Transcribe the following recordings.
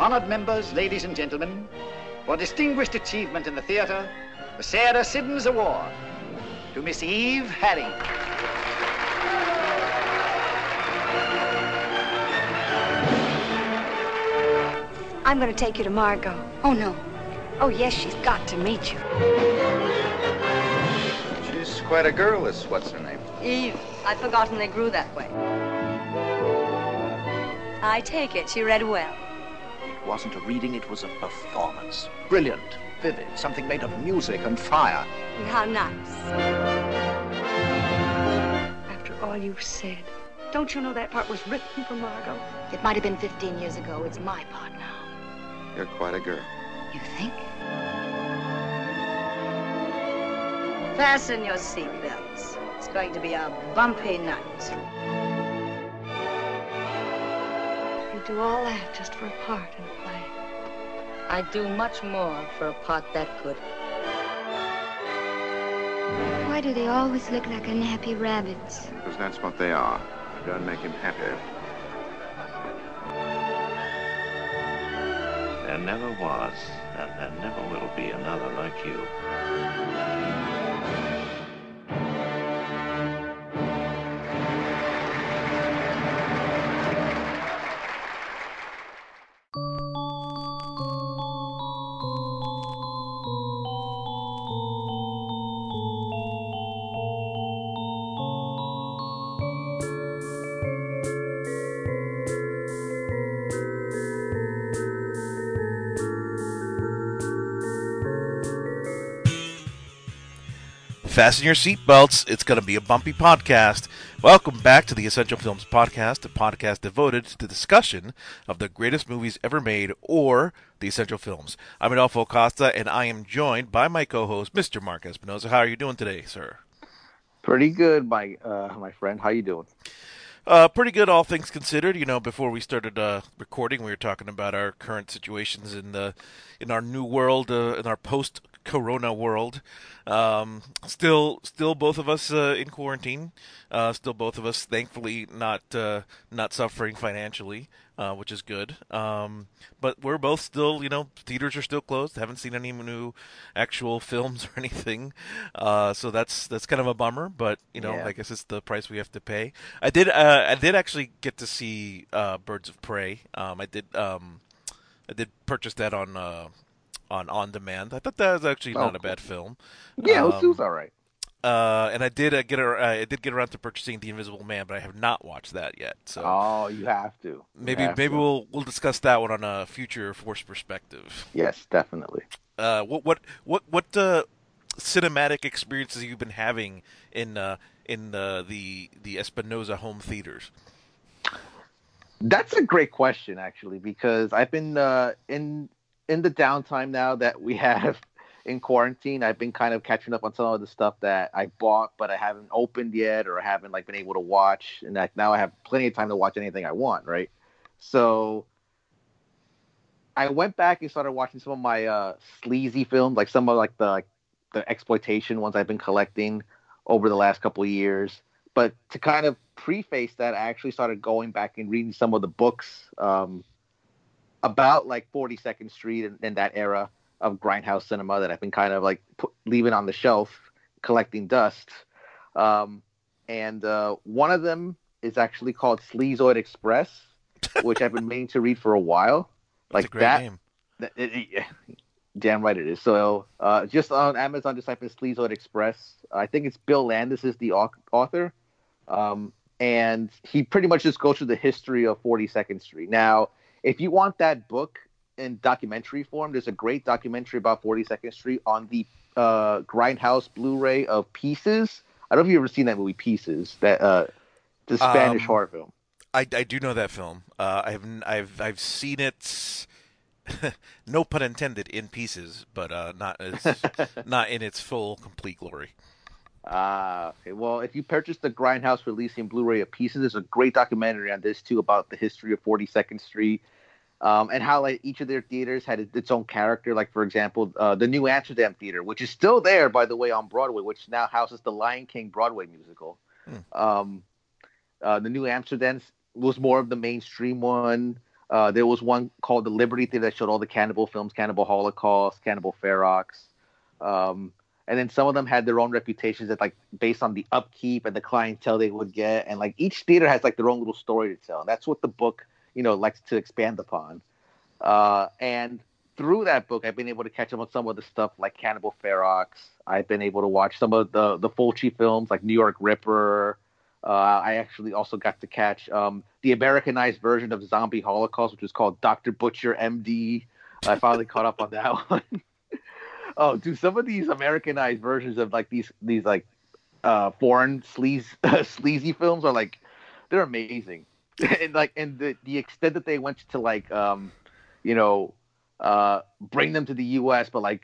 Honored members, ladies and gentlemen, for distinguished achievement in the theater, the Sarah Siddons Award to Miss Eve Harry. I'm going to take you to Margot. Oh, no. Oh, yes, she's got to meet you. She's quite a girl, this what's her name? Eve, I'd forgotten they grew that way. I take it she read well. It wasn't a reading, it was a performance. Brilliant, vivid, something made of music and fire. How nice. After all you've said, don't you know that part was written for Margot? It might have been 15 years ago. It's my part now. You're quite a girl. You think? Fasten your seatbelts. It's going to be a bumpy night. You do all that just for a part in a play. I'd do much more for a part that good. Why do they always look like unhappy rabbits? Because that's what they are. Go and make him happy. There never was, and there never will be another like you. Fasten your seatbelts. It's going to be a bumpy podcast. Welcome back to the Essential Films Podcast, a podcast devoted to the discussion of the greatest movies ever made or the essential films. I'm Adolfo Costa, and I am joined by my co-host, Mr. Mark Espinoza. How are you doing today, sir? Pretty good, my uh, my friend. How you doing? Uh, pretty good, all things considered. You know, before we started uh, recording, we were talking about our current situations in the in our new world, uh, in our post-Corona world. Um, still, still, both of us uh, in quarantine. Uh, still, both of us, thankfully, not uh, not suffering financially, uh, which is good. Um, but we're both still, you know, theaters are still closed. Haven't seen any new actual films or anything. Uh, so that's that's kind of a bummer. But you know, Yeah. I guess it's the price we have to pay. I did, uh, I did actually get to see uh, Birds of Prey. Um, I did, um, I did purchase that on. On on demand, I thought that was actually Oh, not a bad film. Yeah, Um, it was all right. Uh, and I did uh, get uh, I did get around to purchasing The Invisible Man, but I have not watched that yet. So Oh, you have to. You maybe have maybe to. we'll we'll discuss that one on a future Force perspective. Yes, definitely. Uh, what what what what uh, cinematic experiences you've been having in uh, in uh, the the Espinoza home theaters? That's a great question, actually, because I've been uh, in in the downtime now that we have in quarantine. I've been kind of catching up on some of the stuff that I bought, but I haven't opened yet, or I haven't like been able to watch. And like now I have plenty of time to watch anything I want, right? So I went back and started watching some of my uh, sleazy films, like some of like the like the exploitation ones I've been collecting over the last couple years. But to kind of preface that, I actually started going back and reading some of the books um, about like 42nd Street and, and that era of grindhouse cinema that I've been kind of like put, leaving on the shelf, collecting dust. Um, and uh, one of them is actually called Sleazoid Express, which I've been meaning to read for a while. That's like a that. that- it- it- damn right it is. So uh, just on Amazon, just type in Sleazoid Express. I think it's Bill Landis is the author. Um, and he pretty much just goes through the history of 42nd Street. Now, if you want that book in documentary form, there's a great documentary about 42nd Street on the uh, Grindhouse Blu-ray of Pieces. I don't know if you've ever seen that movie, Pieces, that uh, the Spanish Um, horror film. I, I do know that film. Uh, I've I've I've seen it. no pun intended in pieces, but uh, not as, not in its full complete glory. Ah, okay. Well, if you purchase the Grindhouse releasing Blu-ray of Pieces, there's a great documentary on this too about the history of 42nd Street, um, and how like each of their theaters had its own character. Like for example, uh, the New Amsterdam Theater, which is still there by the way on Broadway, which now houses the Lion King Broadway musical. Um, uh, the New Amsterdam was more of the mainstream one. Uh, there was one called the Liberty Theater that showed all the cannibal films, Cannibal Holocaust, Cannibal Ferox. Um, and then some of them had their own reputations that like based on the upkeep and the clientele they would get. And like each theater has like their own little story to tell. And that's what the book you know likes to expand upon. Uh, and through that book i've been able to catch up on some of the stuff like cannibal ferox. I've been able to watch some of the the fulci films like new york ripper. Uh, i actually also got to catch um, the americanized version of zombie holocaust which was called dr butcher md i finally caught up on that one oh, dude, some of these Americanized versions of like these these like uh foreign sleaze sleazy films are like they're amazing, and like and the the extent that they went to like um you know uh bring them to the U.S. but like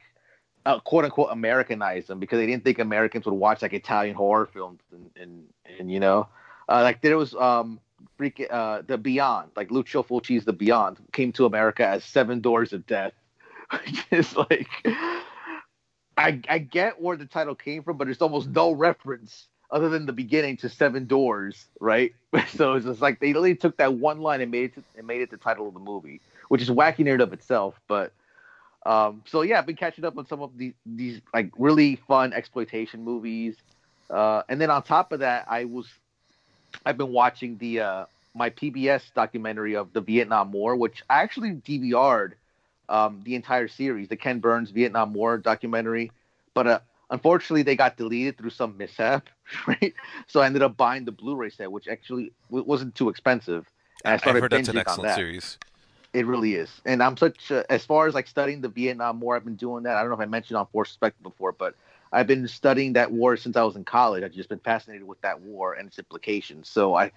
uh, quote unquote Americanize them because they didn't think Americans would watch like Italian horror films and and, and you know uh, like there was um freak uh the Beyond like Lucio Fulci's The Beyond came to America as Seven Doors of Death. it's like I, I get where the title came from, but there's almost no reference other than the beginning to Seven Doors, right? so it's just like they literally took that one line and made it and made it the title of the movie, which is wacky in and of itself. But um, so yeah, I've been catching up on some of these these like really fun exploitation movies, uh, and then on top of that, I was I've been watching the uh, my PBS documentary of the Vietnam War, which I actually DVR'd um, the entire series, the Ken Burns Vietnam War documentary. But uh, unfortunately, they got deleted through some mishap, right? So I ended up buying the Blu-ray set, which actually w- wasn't too expensive. And I started I've heard that's an excellent series. It really is, and I'm such a, as far as like studying the Vietnam War. I've been doing that. I don't know if I mentioned on Force Spectrum before, but I've been studying that war since I was in college. I've just been fascinated with that war and its implications. So I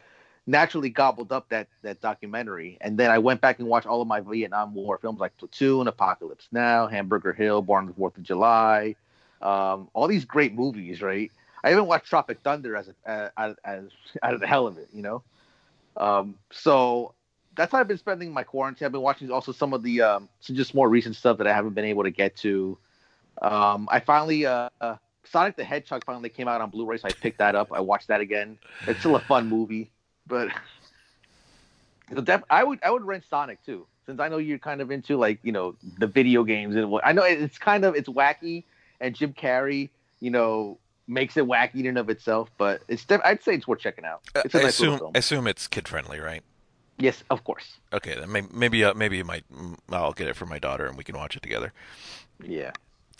naturally gobbled up that that documentary, and then I went back and watched all of my Vietnam War films like Platoon, Apocalypse Now, Hamburger Hill, Born on the Fourth of July, um, all these great movies, right? I even watched Tropic Thunder as a, as, as out of the hell of it, you know. Um, so that's how I've been spending my quarantine. I've been watching also some of the um, some just more recent stuff that I haven't been able to get to. Um, I finally uh, uh, Sonic the Hedgehog finally came out on Blu-ray, so I picked that up. I watched that again. It's still a fun movie but def- I would I would rent Sonic too, since I know you're kind of into like you know the video games and what I know it's kind of it's wacky and Jim Carrey you know makes it wacky in and of itself, but it's def- I'd say it's worth checking out. It's a I nice assume film. assume it's kid friendly, right? Yes, of course. Okay, then maybe maybe, uh, maybe you might I'll get it for my daughter and we can watch it together. Yeah.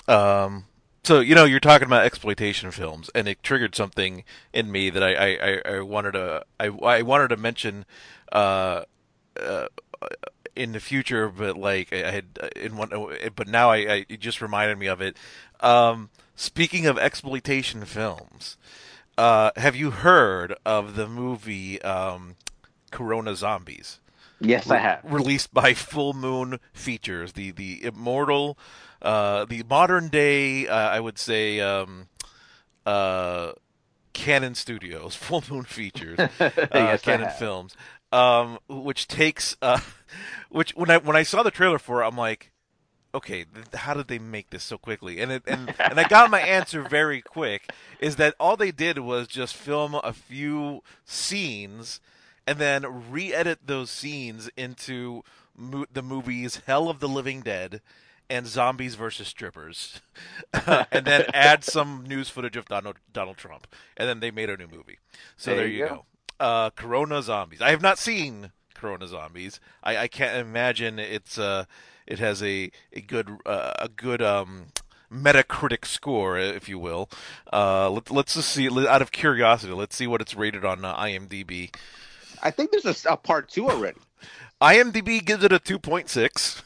Um, so you know you're talking about exploitation films, and it triggered something in me that I I, I wanted to I, I wanted to mention uh, uh, in the future, but like I had in one, but now I, I it just reminded me of it. Um, speaking of exploitation films, uh, have you heard of the movie um, Corona Zombies? Yes, Re- I have. Released by Full Moon Features, the the immortal uh, the modern day, uh, I would say, um, uh, Cannon Studios, Full Moon Features, uh, yes, Cannon Films, um, which takes, uh, which when I when I saw the trailer for it, I'm like, okay, th- how did they make this so quickly? And it, and and I got my answer very quick. Is that all they did was just film a few scenes and then re-edit those scenes into mo- the movies Hell of the Living Dead and zombies versus strippers, and then add some news footage of Donald Donald Trump, and then they made a new movie. So there, there you go. go. Uh, Corona Zombies. I have not seen Corona Zombies. I, I can't imagine it's uh it has a a good uh, a good um Metacritic score, if you will. Uh, let, us just see. Out of curiosity, let's see what it's rated on uh, IMDb. I think there's a, a part two already. IMDb gives it a two point six.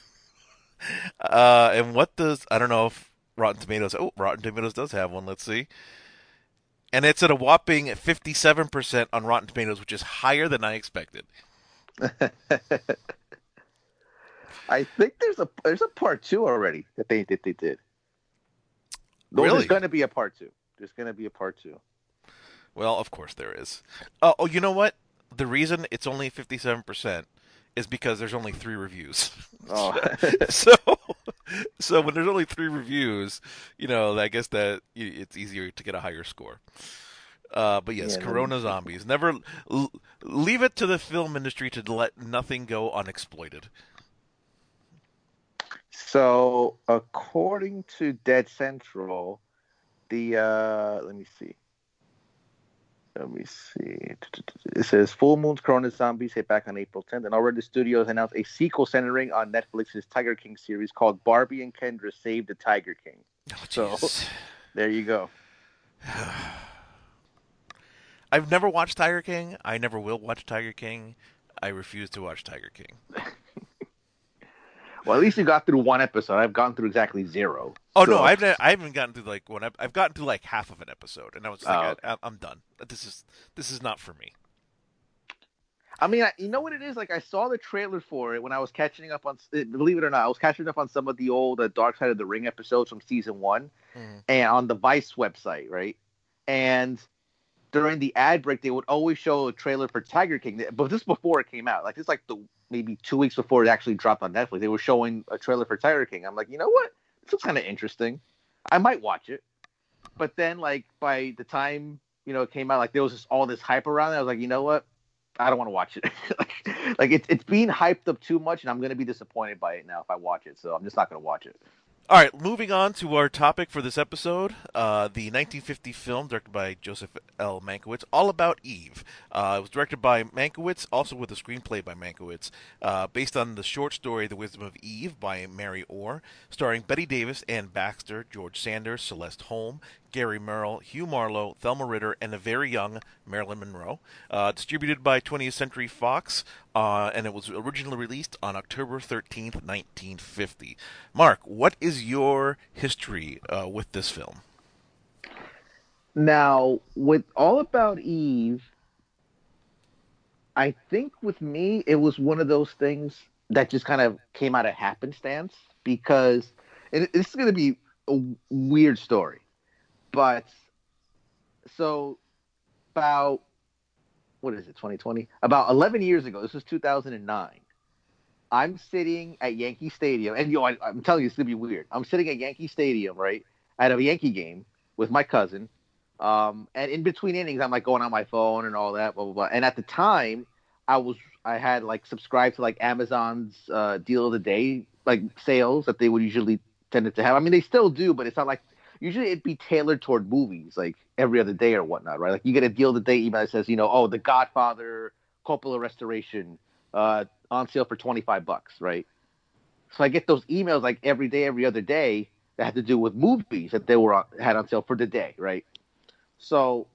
Uh, and what does I don't know if Rotten Tomatoes? Oh, Rotten Tomatoes does have one. Let's see. And it's at a whopping 57% on Rotten Tomatoes, which is higher than I expected. I think there's a there's a part two already that they that they did. No, really? There's going to be a part two. There's going to be a part two. Well, of course there is. Uh, oh, you know what? The reason it's only 57% is because there's only three reviews. Oh. so, so when there's only three reviews, you know, I guess that it's easier to get a higher score. Uh, but yes, Yeah, Corona zombies. Never l- leave it to the film industry to let nothing go unexploited. So, according to Dread Central, the uh, let me see. Let me see. It says Full Moon's Corona Zombies hit back on April 10th, and already the studios announced a sequel centering on Netflix's Tiger King series called Barbie and Kendra Save the Tiger King. Oh, So- There you go. I've never watched Tiger King. I never will watch Tiger King. I refuse to watch Tiger King. Well, at least you got through one episode. I've gone through exactly zero. Oh So- no, I've I haven't gotten through like one. I've gotten to like half of an episode, and I was like, Oh, I, I'm done. This is this is not for me. I mean, I, you know what it is? Like, I saw the trailer for it when I was catching up on. Believe it or not, I was catching up on some of the old uh, Dark Side of the Ring episodes from season one, Mhm. and on the Vice website, right? And during the ad break, they would always show a trailer for Tiger King, but this before it came out. Like, this like the maybe two weeks before it actually dropped on Netflix. They were showing a trailer for Tiger King. I'm like, you know what? This looks kind of interesting. I might watch it. But then, like, by the time you know it came out, like there was just all this hype around it. I was like, you know what? I don't want to watch it. like, like it's it's being hyped up too much, and I'm gonna be disappointed by it now if I watch it. So I'm just not gonna watch it. All right, moving on to our topic for this episode, uh, the 1950 film directed by Joseph L. Mankiewicz, All About Eve. Uh, it was directed by Mankiewicz, also with a screenplay by Mankiewicz, uh, based on the short story The Wisdom of Eve by Mary Orr, starring Bette Davis, Anne Baxter, George Sanders, Celeste Holm, Gary Merrill, Hugh Marlowe, Thelma Ritter, and a very young Marilyn Monroe. Uh, distributed by 20th Century Fox, uh, and it was originally released on October 13th, 1950. Mark, what is your history uh, with this film? Now, with All About Eve, I think with me, it was one of those things that just kind of came out of happenstance because and this is going to be a weird story. But so about what is it, 2020? About 11 years ago, this was 2009. I'm sitting at Yankee Stadium, and yo, I, I'm telling you, it's gonna be weird. I'm sitting at Yankee Stadium, right, at a Yankee game with my cousin, um, and in between innings, I'm like going on my phone and all that, blah blah blah. And at the time, I was I had like subscribed to like Amazon's uh, deal of the day like sales that they would usually tended to have. I mean, they still do, but it's not like usually it'd be tailored toward movies like every other day or whatnot, right? Like you get a deal of the day email that says, you know, oh, The Godfather Coppola restoration uh, on sale for twenty five bucks, right? So I get those emails like every day, every other day that had to do with movies that they were on, had on sale for the day, right? So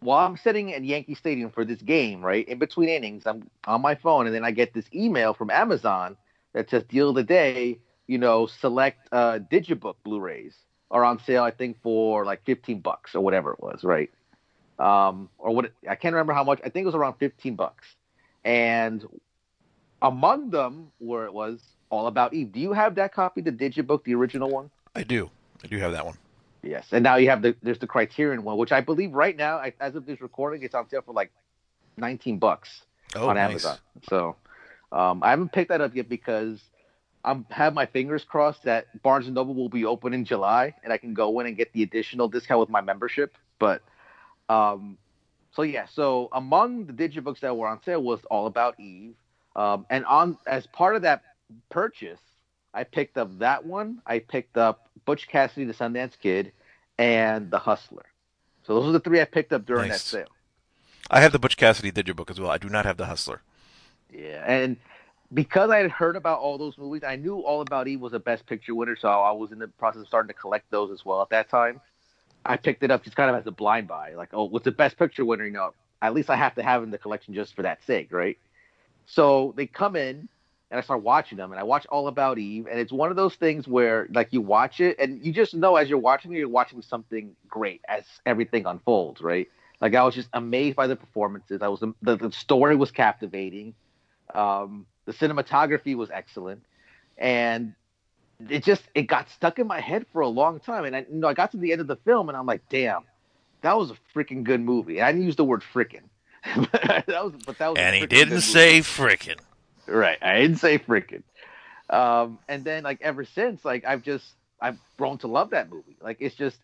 while I'm sitting at Yankee Stadium for this game, right, in between innings, I'm on my phone, and then I get this email from Amazon that says deal of the day, you know, select uh, Digibook Blu-rays are on sale, I think, for like 15 bucks or whatever it was, right? Um, or what I can't remember how much. I think it was around 15 bucks. And among them, where it was all about Eve. Do you have that copy, the Digibook, the original one? I do. I do have that one. Yes, and now you have the there's the Criterion one, which I believe right now, I- as of this recording, it's on sale for like 19 bucks Oh, on nice. Amazon. So um, I haven't picked that up yet because I'm have my fingers crossed that Barnes and Noble will be open in July and I can go in and get the additional discount with my membership. But um, so yeah, so among the digibooks that were on sale was all about Eve, um, and on as part of that purchase, I picked up that one. I picked up Butch Cassidy, the Sundance Kid, and The Hustler. So those are the three I picked up during Nice. that sale. I have the Butch Cassidy Digibook as well. I do not have the Hustler. Yeah, and because I had heard about all those movies, I knew All About Eve was a Best Picture winner, so I was in the process of starting to collect those as well at that time. I picked it up just kind of as a blind buy, like, oh, what's the Best Picture winner? You know, at least I have to have in the collection just for that sake, right? So they come in, and I start watching them, and I watch All About Eve, and it's one of those things where, like, you watch it, and you just know as you're watching it, you're watching something great as everything unfolds, right? Like I was just amazed by the performances. I was the, the story was captivating. Um, the cinematography was excellent, and it just it got stuck in my head for a long time. And I, you know, I got to the end of the film, and I'm like, damn, that was a freaking good movie. And I didn't use the word freaking. that was, but that was. And he didn't say frickin'. Right. I didn't say freaking. Um, and then like ever since, like I've just I've grown to love that movie. Like it's just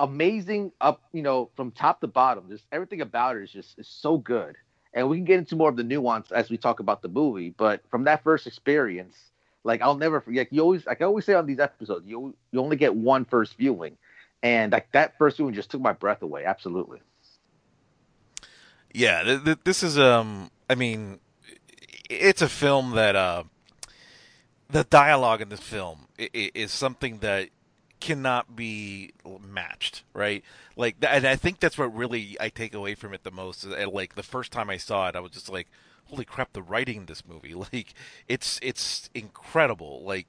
amazing up, you know, from top to bottom. Just everything about it is just is so good. And we can get into more of the nuance as we talk about the movie. But from that first experience, like I'll never forget. You always, like I always say on these episodes, you you only get one first viewing, and like that first viewing just took my breath away. Absolutely. Yeah, th- th- this is um. I mean, it's a film that uh, the dialogue in this film is something that cannot be matched, right? Like, and I think that's what really I take away from it the most. Like the first time I saw it, I was just like, "Holy crap!" The writing in this movie, like, it's it's incredible. Like,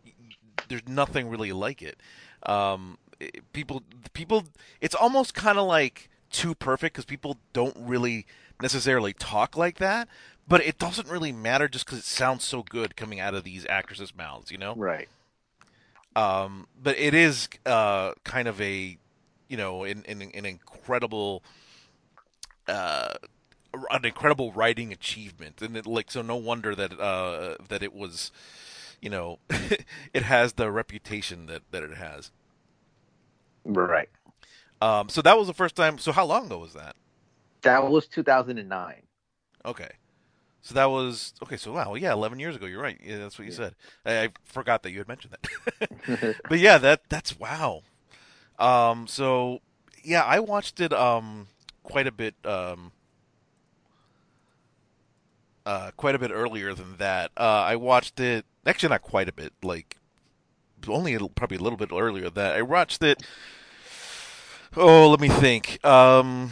there's nothing really like it. Um, people, people, it's almost kind of like too perfect because people don't really necessarily talk like that. But it doesn't really matter just because it sounds so good coming out of these actresses' mouths, you know? Right. Um, but it is uh, kind of a, you know, an, an, an incredible, uh, an incredible writing achievement, and it, like so, no wonder that uh, that it was, you know, it has the reputation that that it has. Right. Um, so that was the first time. So how long ago was that? That was 2009. Okay. So that was okay. So wow, yeah, eleven years ago. You're right. Yeah, that's what you said. I, I forgot that you had mentioned that. but yeah, that that's wow. Um, so yeah, I watched it um quite a bit um uh quite a bit earlier than that. Uh, I watched it actually not quite a bit, like only a, probably a little bit earlier than that. I watched it. Oh, let me think. Um,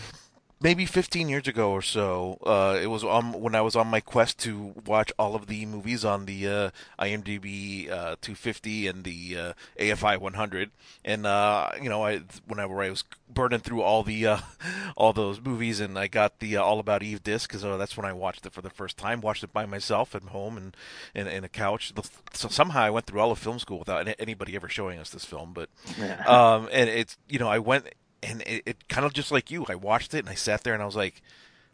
maybe 15 years ago or so. Uh, it was on when I was on my quest to watch all of the movies on the uh, IMDb uh, 250 and the uh, AFI 100. And uh, you know, I whenever I was burning through all the uh, all those movies, and I got the All About Eve disc because that's when I watched it for the first time. Watched it by myself at home and in, in a couch. So somehow I went through all of film school without anybody ever showing us this film. But um, and it's you know I went and it, it kind of just like you, I watched it and I sat there and I was like,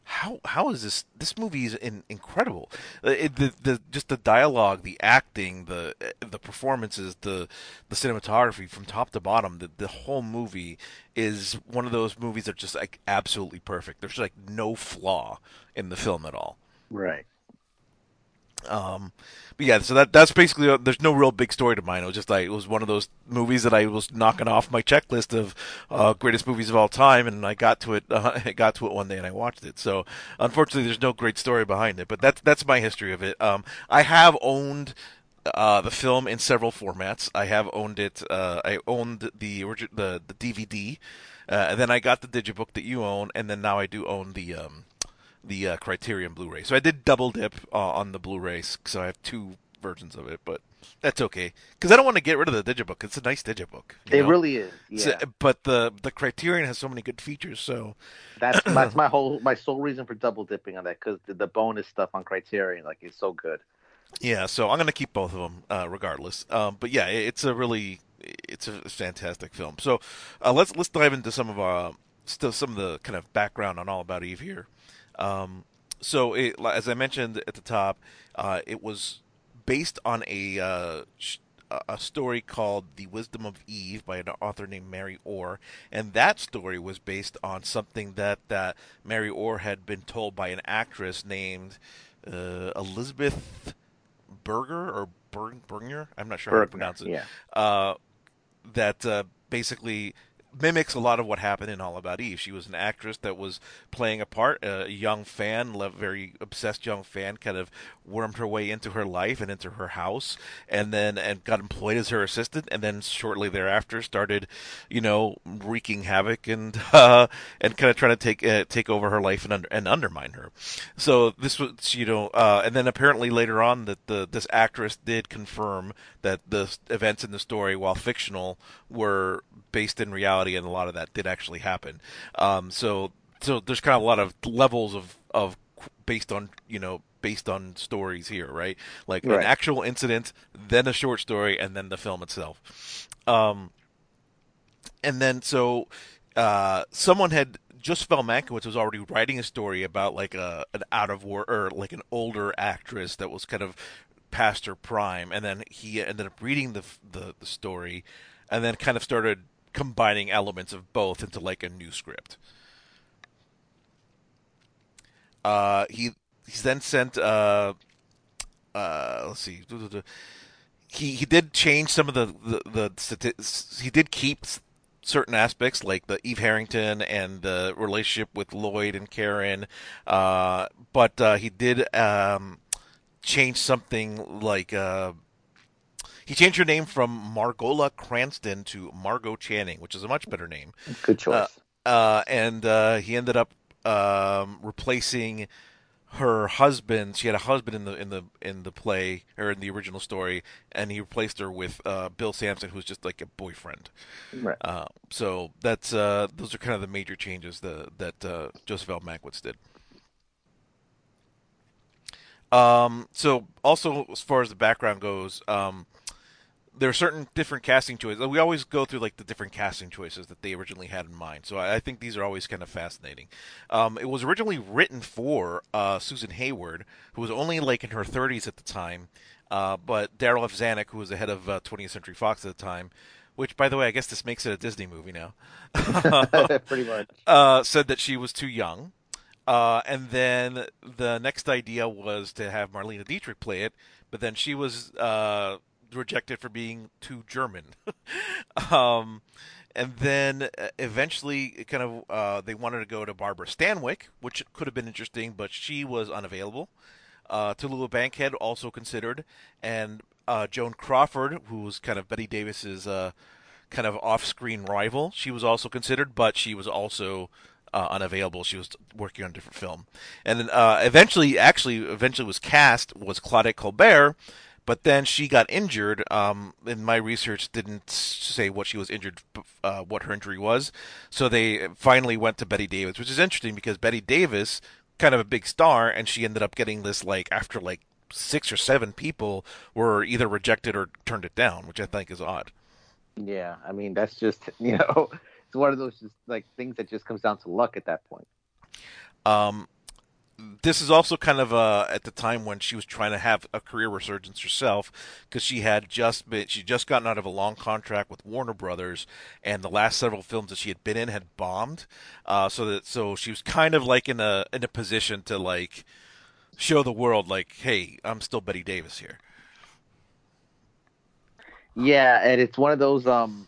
how how is this? This movie is in, incredible. Uh, it, the the just the dialogue, the acting, the the performances, the the cinematography from top to bottom. The the whole movie is one of those movies that just like absolutely perfect. There's like no flaw in the film at all. Right. Um, but yeah, so that that's basically uh, there's no real big story to mine. It was just like it was one of those movies that I was knocking off my checklist of uh, greatest movies of all time, and I got to it. Uh, I got to it one day and I watched it. So unfortunately, there's no great story behind it. But that's that's my history of it. Um, I have owned. Uh, the film in several formats. I have owned it. Uh, I owned the the the DVD, uh, and then I got the digibook that you own, and then now I do own the um, the uh, Criterion Blu-ray. So I did double dip uh, on the Blu-rays, so I have two versions of it, but that's okay because I don't want to get rid of the digibook. It's a nice digibook. It know? really is. Yeah. So, but the the Criterion has so many good features, so that's that's my whole my sole reason for double dipping on that because the, the, bonus stuff on Criterion like is so good. Yeah, so I'm gonna keep both of them uh, regardless. Um, but yeah, it's a really it's a fantastic film. So uh, let's let's dive into some of our still some of the kind of background on All About Eve here. Um, so, it, as I mentioned at the top, uh, it was based on a uh, sh- a story called "The Wisdom of Eve" by an author named Mary Orr, and that story was based on something that that Mary Orr had been told by an actress named uh, Elizabeth Berger or Berger. I'm not sure Bergner, how to pronounce it. Yeah. Uh, that uh, basically mimics a lot of what happened in All About Eve. She was an actress that was playing a part, a young fan, very obsessed young fan, kind of wormed her way into her life and into her house, and then and got employed as her assistant, and then shortly thereafter started, you know, wreaking havoc and uh, and kind of trying to take uh, take over her life and under, and undermine her. So this was, you know, uh, and then apparently later on that the this actress did confirm that the events in the story, while fictional, were based in reality, and a lot of that did actually happen. Um, so so there's kind of a lot of levels of of based on you know based on stories here, right? Like right. an actual incident, then a short story, and then the film itself. Um, and then so uh, someone had just Mankiewicz was already writing a story about like a an out of war or like an older actress that was kind of past her prime, and then he ended up reading the the, the story, and then kind of started combining elements of both into like a new script. Uh, he he's then sent uh, uh, let's see he he did change some of the the, the he did keep certain aspects like the Eve Harrington and the relationship with Lloyd and Karen, uh, but uh, he did um, change something like uh, he changed her name from Margola Cranston to Margot Channing, which is a much better name. Good choice. Uh, and uh, he ended up um, replacing her husband. She had a husband in the in the in the play or in the original story, and he replaced her with uh, Bill Sampson, who's just like a boyfriend. Right. Uh, so that's uh, those are kind of the major changes the, that uh, Joseph L. Mankiewicz did. Um, so also as far as the background goes, um, there are certain different casting choices. We always go through like the different casting choices that they originally had in mind. So I, I think these are always kind of fascinating. Um, it was originally written for uh, Susan Hayward, who was only like in her 30s at the time. Uh, but Darryl F. Zanuck, who was the head of uh, 20th Century Fox at the time, which by the way, I guess this makes it a Disney movie now. Pretty much. Uh, said that she was too young. Uh, and then the next idea was to have Marlene Dietrich play it, but then she was uh, rejected for being too German. um, and then uh, eventually, kind of, uh, they wanted to go to Barbara Stanwyck, which could have been interesting, but she was unavailable. Uh, Tallulah Bankhead also considered, and uh, Joan Crawford, who was kind of Bette Davis's uh, kind of off-screen rival, she was also considered, but she was also uh, unavailable. She was working on a different film, and then uh, eventually, actually, eventually was cast was Claudette Colbert, but then she got injured. Um, and my research didn't say what she was injured, uh, what her injury was. So they finally went to Bette Davis, which is interesting because Bette Davis, kind of a big star, and she ended up getting this like after like six or seven people were either rejected or turned it down, which I think is odd. Yeah, I mean that's just you know it's one of those just like things that just comes down to luck at that point. Um, this is also kind of uh, at the time when she was trying to have a career resurgence herself because she had just been she just gotten out of a long contract with Warner Brothers and the last several films that she had been in had bombed. Uh, so that so she was kind of like in a in a position to like show the world like hey I'm still Bette Davis here. Yeah and it's one of those um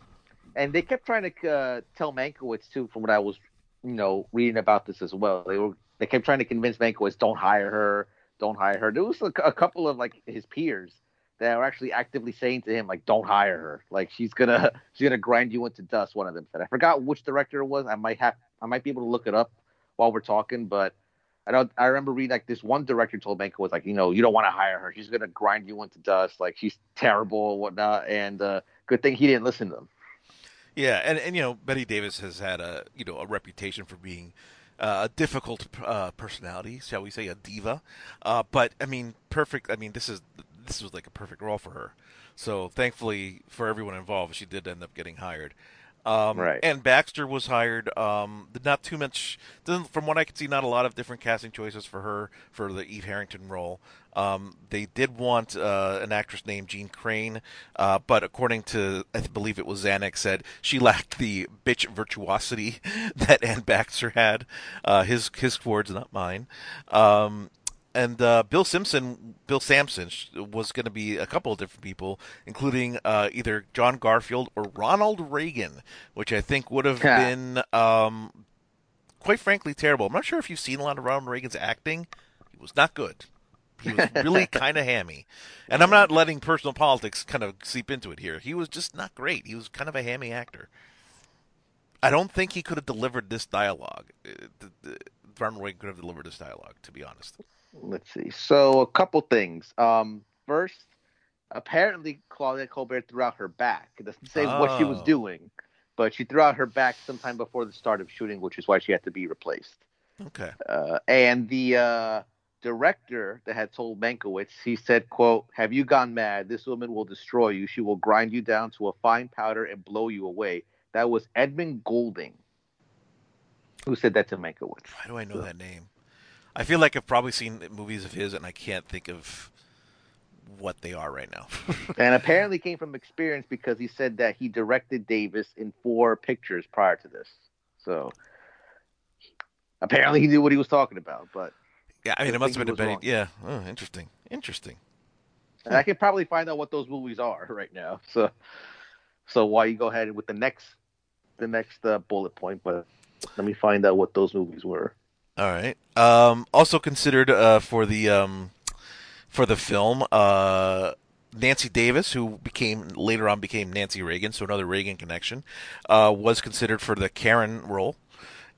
and they kept trying to uh, tell Mankiewicz too from what I was you know reading about this as well. They were they kept trying to convince Mankiewicz, don't hire her, don't hire her. There was a, a couple of like his peers that were actually actively saying to him, like, don't hire her. Like she's gonna she's gonna grind you into dust. One of them said. I forgot which director it was. I might have I might be able to look it up while we're talking, but I don't I remember reading like this one director told Mankiewicz like, you know, you don't want to hire her. She's gonna grind you into dust. Like she's terrible and whatnot. And uh, good thing he didn't listen to them. Yeah, and, and you know, Bette Davis has had a you know a reputation for being a difficult uh, personality, shall we say, a diva. Uh, but I mean, perfect. I mean, this is this was like a perfect role for her. So thankfully for everyone involved, she did end up getting hired. Um, right. Anne Baxter was hired. Um, not too much. From what I can see, not a lot of different casting choices for her for the Eve Harrington role. Um, they did want uh, an actress named Jeanne Crain, uh, but according to I believe it was Zanuck said she lacked the bitch virtuosity that Anne Baxter had. Uh, his his words, not mine. Um, and uh, Bill Simpson, Bill Sampson was going to be a couple of different people, including uh, either John Garfield or Ronald Reagan, which I think would have Yeah. been, um, quite frankly, terrible. I'm not sure if you've seen a lot of Ronald Reagan's acting. He was not good. He was really kind of hammy, and I'm not letting personal politics kind of seep into it here. He was just not great. He was kind of a hammy actor. I don't think he could have delivered this dialogue. Uh, Ronald Reagan could have delivered this dialogue, to be honest. Let's see. So a couple things. Um, first, apparently Claudette Colbert threw out her back. It doesn't say what she was Oh. doing, but she threw out her back sometime before the start of shooting, which is why she had to be replaced. Okay. Uh, and the uh, director that had told Mankiewicz, he said, "quote Have you gone mad? This woman will destroy you. She will grind you down to a fine powder and blow you away." That was Edmund Goulding who said that to Mankiewicz. Why do I know that name? I feel like I've probably seen movies of his, and I can't think of what they are right now. and apparently came from experience because he said that he directed Davis in four pictures prior to this. So apparently he knew what he was talking about. But yeah, I mean, I it must have been a Betty. Yeah, oh, interesting, interesting. and I can probably find out what those movies are right now. So so why you go ahead with the next the next uh, bullet point, but let me find out what those movies were. All right. Um, also considered uh, for the um, for the film, uh, Nancy Davis, who became later on became Nancy Reagan, so another Reagan connection, uh, was considered for the Karen role,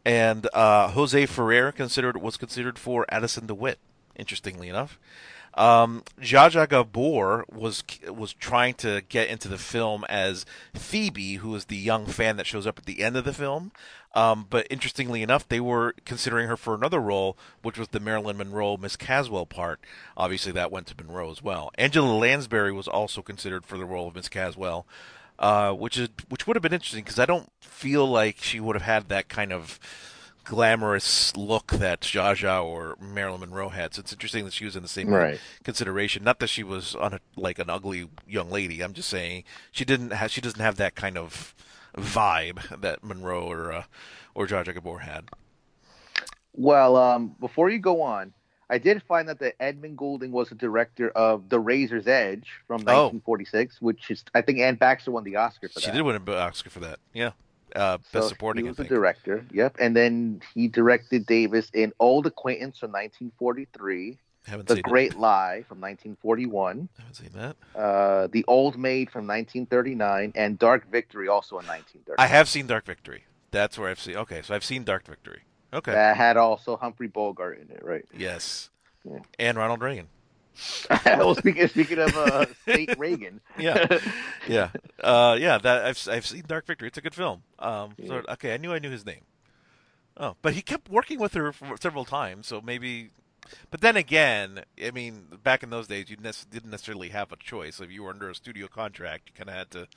and uh, Jose Ferrer considered was considered for Addison DeWitt. Interestingly enough, um, Zsa Gabor was was trying to get into the film as Phoebe, who is the young fan that shows up at the end of the film. Um, but interestingly enough, they were considering her for another role, which was the Marilyn Monroe Miss Caswell part. Obviously, that went to Monroe as well. Angela Lansbury was also considered for the role of Miss Caswell, uh, which is which would have been interesting because I don't feel like she would have had that kind of glamorous look that Zsa Zsa or Marilyn Monroe had. So it's interesting that she was in the same Right. consideration. Not that she was on a, like an ugly young lady. I'm just saying she didn't have she doesn't have that kind of vibe that Monroe or uh, or Zsa Zsa Gabor had. Well, um, before you go on, I did find that Edmund Goulding was the director of The Razor's Edge from Oh. 1946, which is I think Anne Baxter won the Oscar for She that. She did win an Oscar for that. Yeah, uh, best So supporting. He I was the director. Yep, and then he directed Davis in Old Acquaintance from 1943, Haven't The Great Lie from 1941, it. Haven't seen that. uh, The Old Maid from 1939, and Dark Victory also in 1939. I have seen Dark Victory. That's where I've seen. Okay, so I've seen Dark Victory. Okay. That had also Humphrey Bogart in it, right? yes. Yeah. And Ronald Reagan. well, speaking speaking of uh, State Reagan, Yeah. yeah, uh, yeah. That I've I've seen Dark Victory. It's a good film. Um, so, okay, I knew I knew his name. Oh, but he kept working with her for several times, so maybe. But then again, I mean, back in those days, you ne- didn't necessarily have a choice. If you were under a studio contract, you kind of had to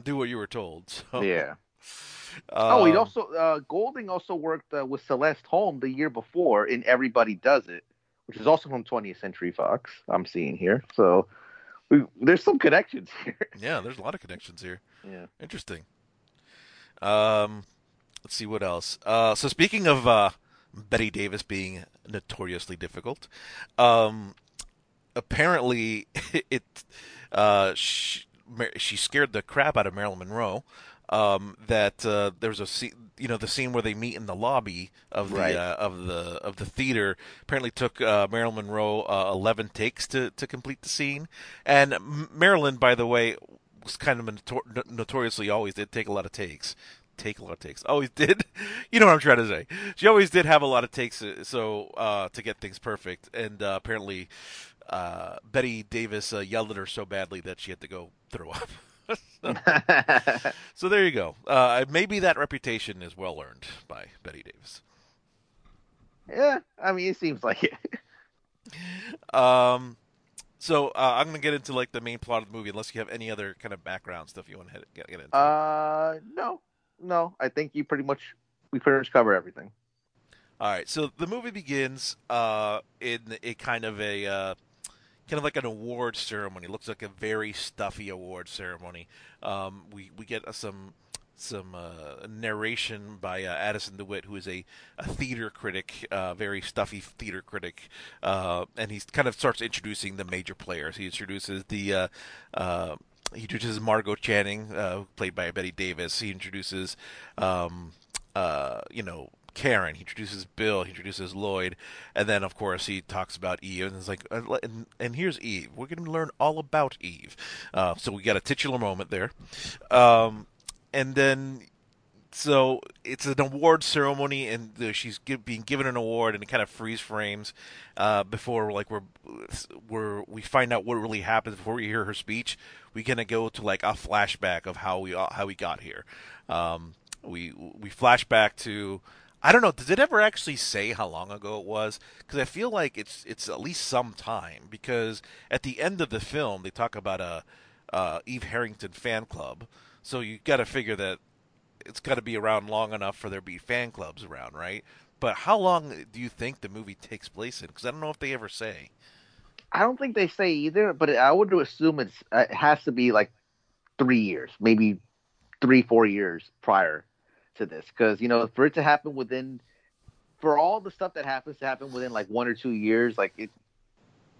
do what you were told. So, yeah. oh, he um, also uh, Goulding also worked uh, with Celeste Holm the year before in Everybody Does It, which is also from 20th Century Fox. I'm seeing here, so we, there's some connections here. Yeah, there's a lot of connections here. Yeah. Interesting. Um, let's see what else. Uh, so speaking of uh, Bette Davis being notoriously difficult, um, apparently it uh, she, she scared the crap out of Marilyn Monroe. Um, that uh, there's a scene, you know, the scene where they meet in the lobby of the Right. uh, of the of the theater. Apparently, took uh, Marilyn Monroe uh, eleven takes to to complete the scene. And Marilyn, by the way, was kind of a notor- notoriously always did take a lot of takes. Take a lot of takes. Always did. You know what I'm trying to say. She always did have a lot of takes, uh, so uh, to get things perfect. And uh, apparently, uh, Bette Davis uh, yelled at her so badly that she had to go throw up. so there you go. Uh, maybe that reputation is well earned by Bette Davis. yeah, I mean, it seems like it. Um, so uh, I'm gonna get into like the main plot of the movie, unless you have any other kind of background stuff you want to get, get into. Uh, no, no, I think you pretty much we pretty much cover everything. All right, so the movie begins uh, in a kind of a uh, kind of like an award ceremony. It looks like a very stuffy award ceremony. Um, we we get some some uh, narration by uh, Addison DeWitt, who is a, a theater critic, uh, very stuffy theater critic, uh, and he kind of starts introducing the major players. He introduces the uh, uh, he introduces Margot Channing, played by Bette Davis. He introduces um, you know Karen. He introduces Bill. He introduces Lloyd, and then of course he talks about Eve. And it's like, uh, and, and here's Eve. We're going to learn all about Eve. Uh, so we got a titular moment there, um, and then so it's an award ceremony, and she's give, being given an award, and it kind of freeze frames uh, before like we're we're we find out what really happens before we hear her speech. We kind of go to like a flashback of how we how we got here. Um, we we flash back to I don't know. Did it ever actually say how long ago it was? Because I feel like it's it's at least some time. Because at the end of the film, they talk about a Eve Harrington fan club. So you got to figure that it's got to be around long enough for there to be fan clubs around, right? But how long do you think the movie takes place in? Because I don't know if they ever say. I don't think they say either, but I would assume it's uh, it has to be like three years, maybe three, four years prior to this, because you know for it to happen within, for all the stuff that happens to happen within like one or two years, like it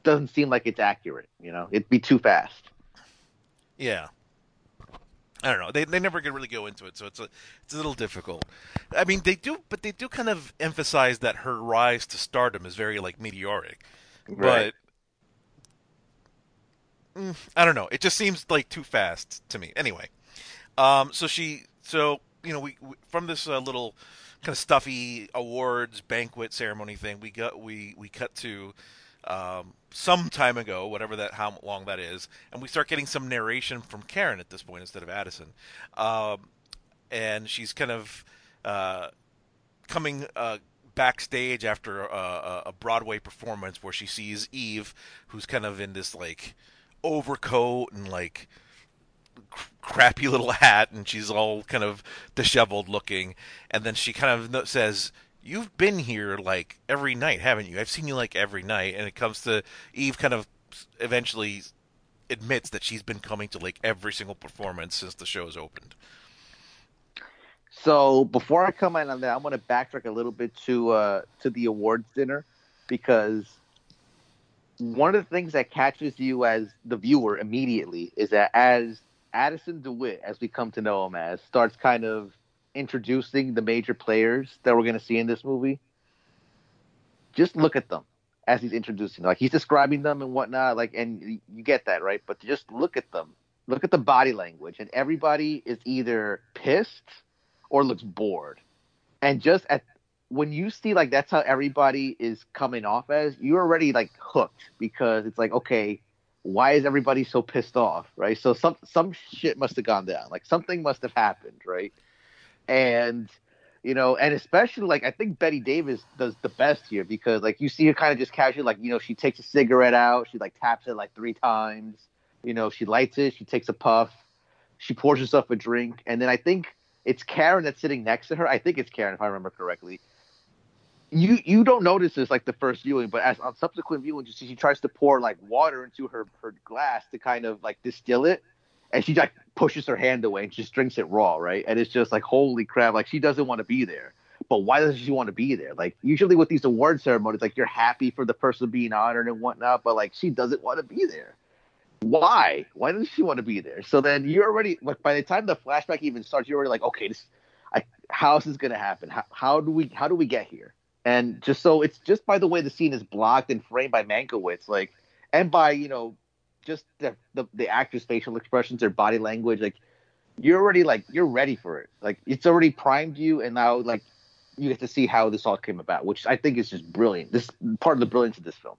doesn't seem like it's accurate. You know, it'd be too fast. Yeah. I don't know. They they never really go into it, so it's a it's a little difficult. I mean, they do, but they do kind of emphasize that her rise to stardom is very like meteoric. Right. But mm, I don't know. It just seems like too fast to me. Anyway, um, so she, so you know, we, we from this uh, little kind of stuffy awards banquet ceremony thing, we got we we cut to um, some time ago, whatever that how long that is, and we start getting some narration from Karen at this point instead of Addison, um, and she's kind of uh, coming uh, backstage after a, a Broadway performance where she sees Eve, who's kind of in this like overcoat and like crappy little hat and she's all kind of disheveled looking and then she kind of says you've been here like every night, haven't you? I've seen you like every night. And it comes to Eve kind of eventually admits that she's been coming to like every single performance since the show's opened. So before I come in on that, I'm going to backtrack a little bit to uh, to the awards dinner because one of the things that catches you as the viewer immediately is that as Addison DeWitt, as we come to know him as, starts kind of introducing the major players that we're going to see in this movie, just look at them as he's introducing. Like he's describing them and whatnot. Like, and you get that right, but just look at them. Look at the body language, and everybody is either pissed or looks bored. And just at when you see like that's how everybody is coming off as, you're already like hooked because it's like, okay, why is everybody so pissed off, right? So some some shit must have gone down. Like something must have happened, right? and you know, and especially like I think Bette Davis does the best here because like you see her kind of just casually like you know she takes a cigarette out, she like taps it like three times, you know, she lights it, she takes a puff, she pours herself a drink, and then I think it's Karen that's sitting next to her. I think it's Karen if I remember correctly. You you don't notice this like the first viewing, but as on subsequent viewing, you see she tries to pour like water into her her glass to kind of like distill it, and she like pushes her hand away and just drinks it raw, right? And it's just like holy crap, like she doesn't want to be there. But why does she want to be there? Like usually with these award ceremonies, like you're happy for the person being honored and whatnot, but like she doesn't want to be there. Why? Why does she want to be there? So then you're already like by the time the flashback even starts, you're already like, okay, this, I, how is this gonna happen? How, how do we how do we get here? And just so it's just by the way the scene is blocked and framed by Mankiewicz, like, and by you know just the, the the actors' facial expressions, their body language, like you're already like you're ready for it. Like it's already primed you, and now like you get to see how this all came about, which I think is just brilliant. This part of the brilliance of this film.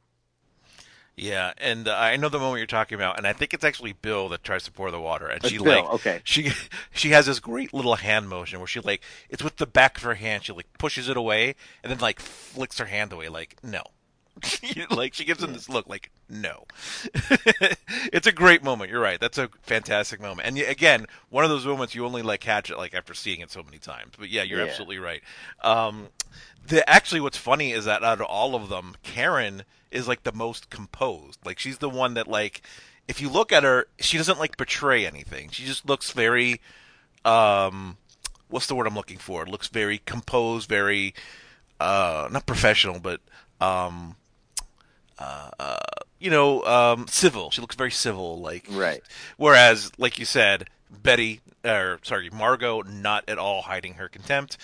Yeah, and uh, I know the moment you're talking about, and I think it's actually Bill that tries to pour the water, and It's she Bill, like, okay. she she has this great little hand motion where she like, it's with the back of her hand, she like pushes it away, and then like flicks her hand away, like no, like she gives him this look, like no. it's a great moment. You're right. That's a fantastic moment, and again, one of those moments you only like catch it like after seeing it so many times. But yeah, you're Yeah. absolutely right. Um, the actually, what's funny is that out of all of them, Karen is like the most composed. Like she's the one that like, if you look at her, she doesn't like betray anything. She just looks very, um, what's the word I'm looking for? Looks very composed, very, uh, not professional, but um, uh, uh, you know, um, civil. She looks very civil, like Right. Whereas, like you said, Bette, or sorry, Margot, not at all hiding her contempt.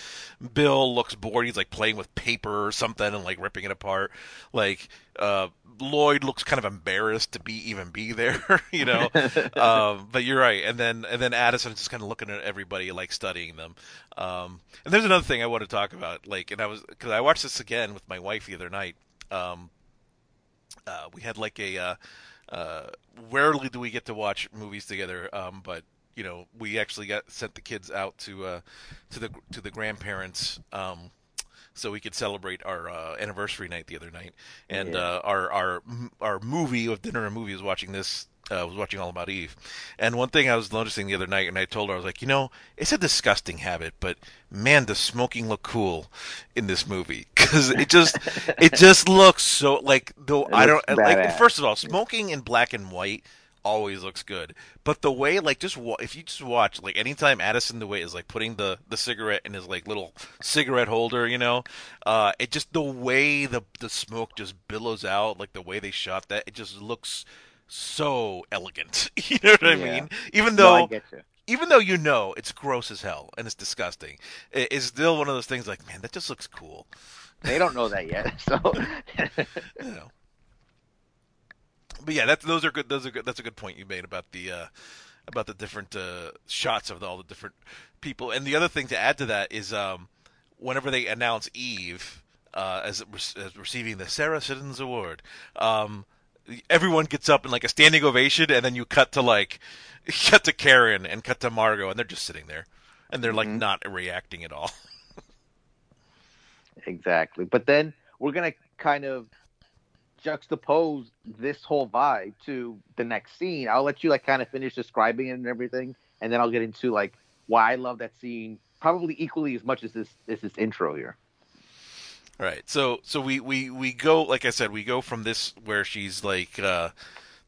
Bill looks bored. He's like playing with paper or something and like ripping it apart. Like uh, Lloyd looks kind of embarrassed to be even be there, you know. um, but you're right. And then and then Addison's just kind of looking at everybody, like studying them. Um, and there's another thing I want to talk about, like, and I was because I watched this again with my wife the other night. Um, uh, we had like a uh, uh, rarely do we get to watch movies together, um, but you know we actually got sent the kids out to uh, to the to the grandparents. Um, so we could celebrate our uh, anniversary night the other night, and Yeah. uh, our our our movie of dinner and movie was watching this uh, I was watching All About Eve, and one thing I was noticing the other night, and I told her I was like, you know, it's a disgusting habit, but man, does smoking look cool in this movie? Because it just it just looks so like though I don't like. First of all, smoking in black and white always looks good, but the way like just wa- if you just watch like anytime Addison the way is like putting the the cigarette in his like little cigarette holder, you know, uh, it just the way the the smoke just billows out, like the way they shot that, it just looks so elegant. You know what I Yeah. mean? Even No, though you. even though you know it's gross as hell and it's disgusting, it, it's still one of those things like, man, that just looks cool. They don't know that yet, so You know. But yeah, that's those are good. Those are good. That's a good point you made about the uh, about the different uh, shots of all the different people. And the other thing to add to that is um, whenever they announce Eve uh, as, as receiving the Sarah Siddons Award, um, everyone gets up in like a standing ovation, and then you cut to like cut to Karen and cut to Margot, and they're just sitting there, and they're like Mhm. not reacting at all. exactly. But then we're gonna kind of juxtapose this whole vibe to the next scene. I'll let you like kind of finish describing it and everything, and then I'll get into like why I love that scene probably equally as much as this as this intro here. Right. So so we we we go like I said we go from this where she's like uh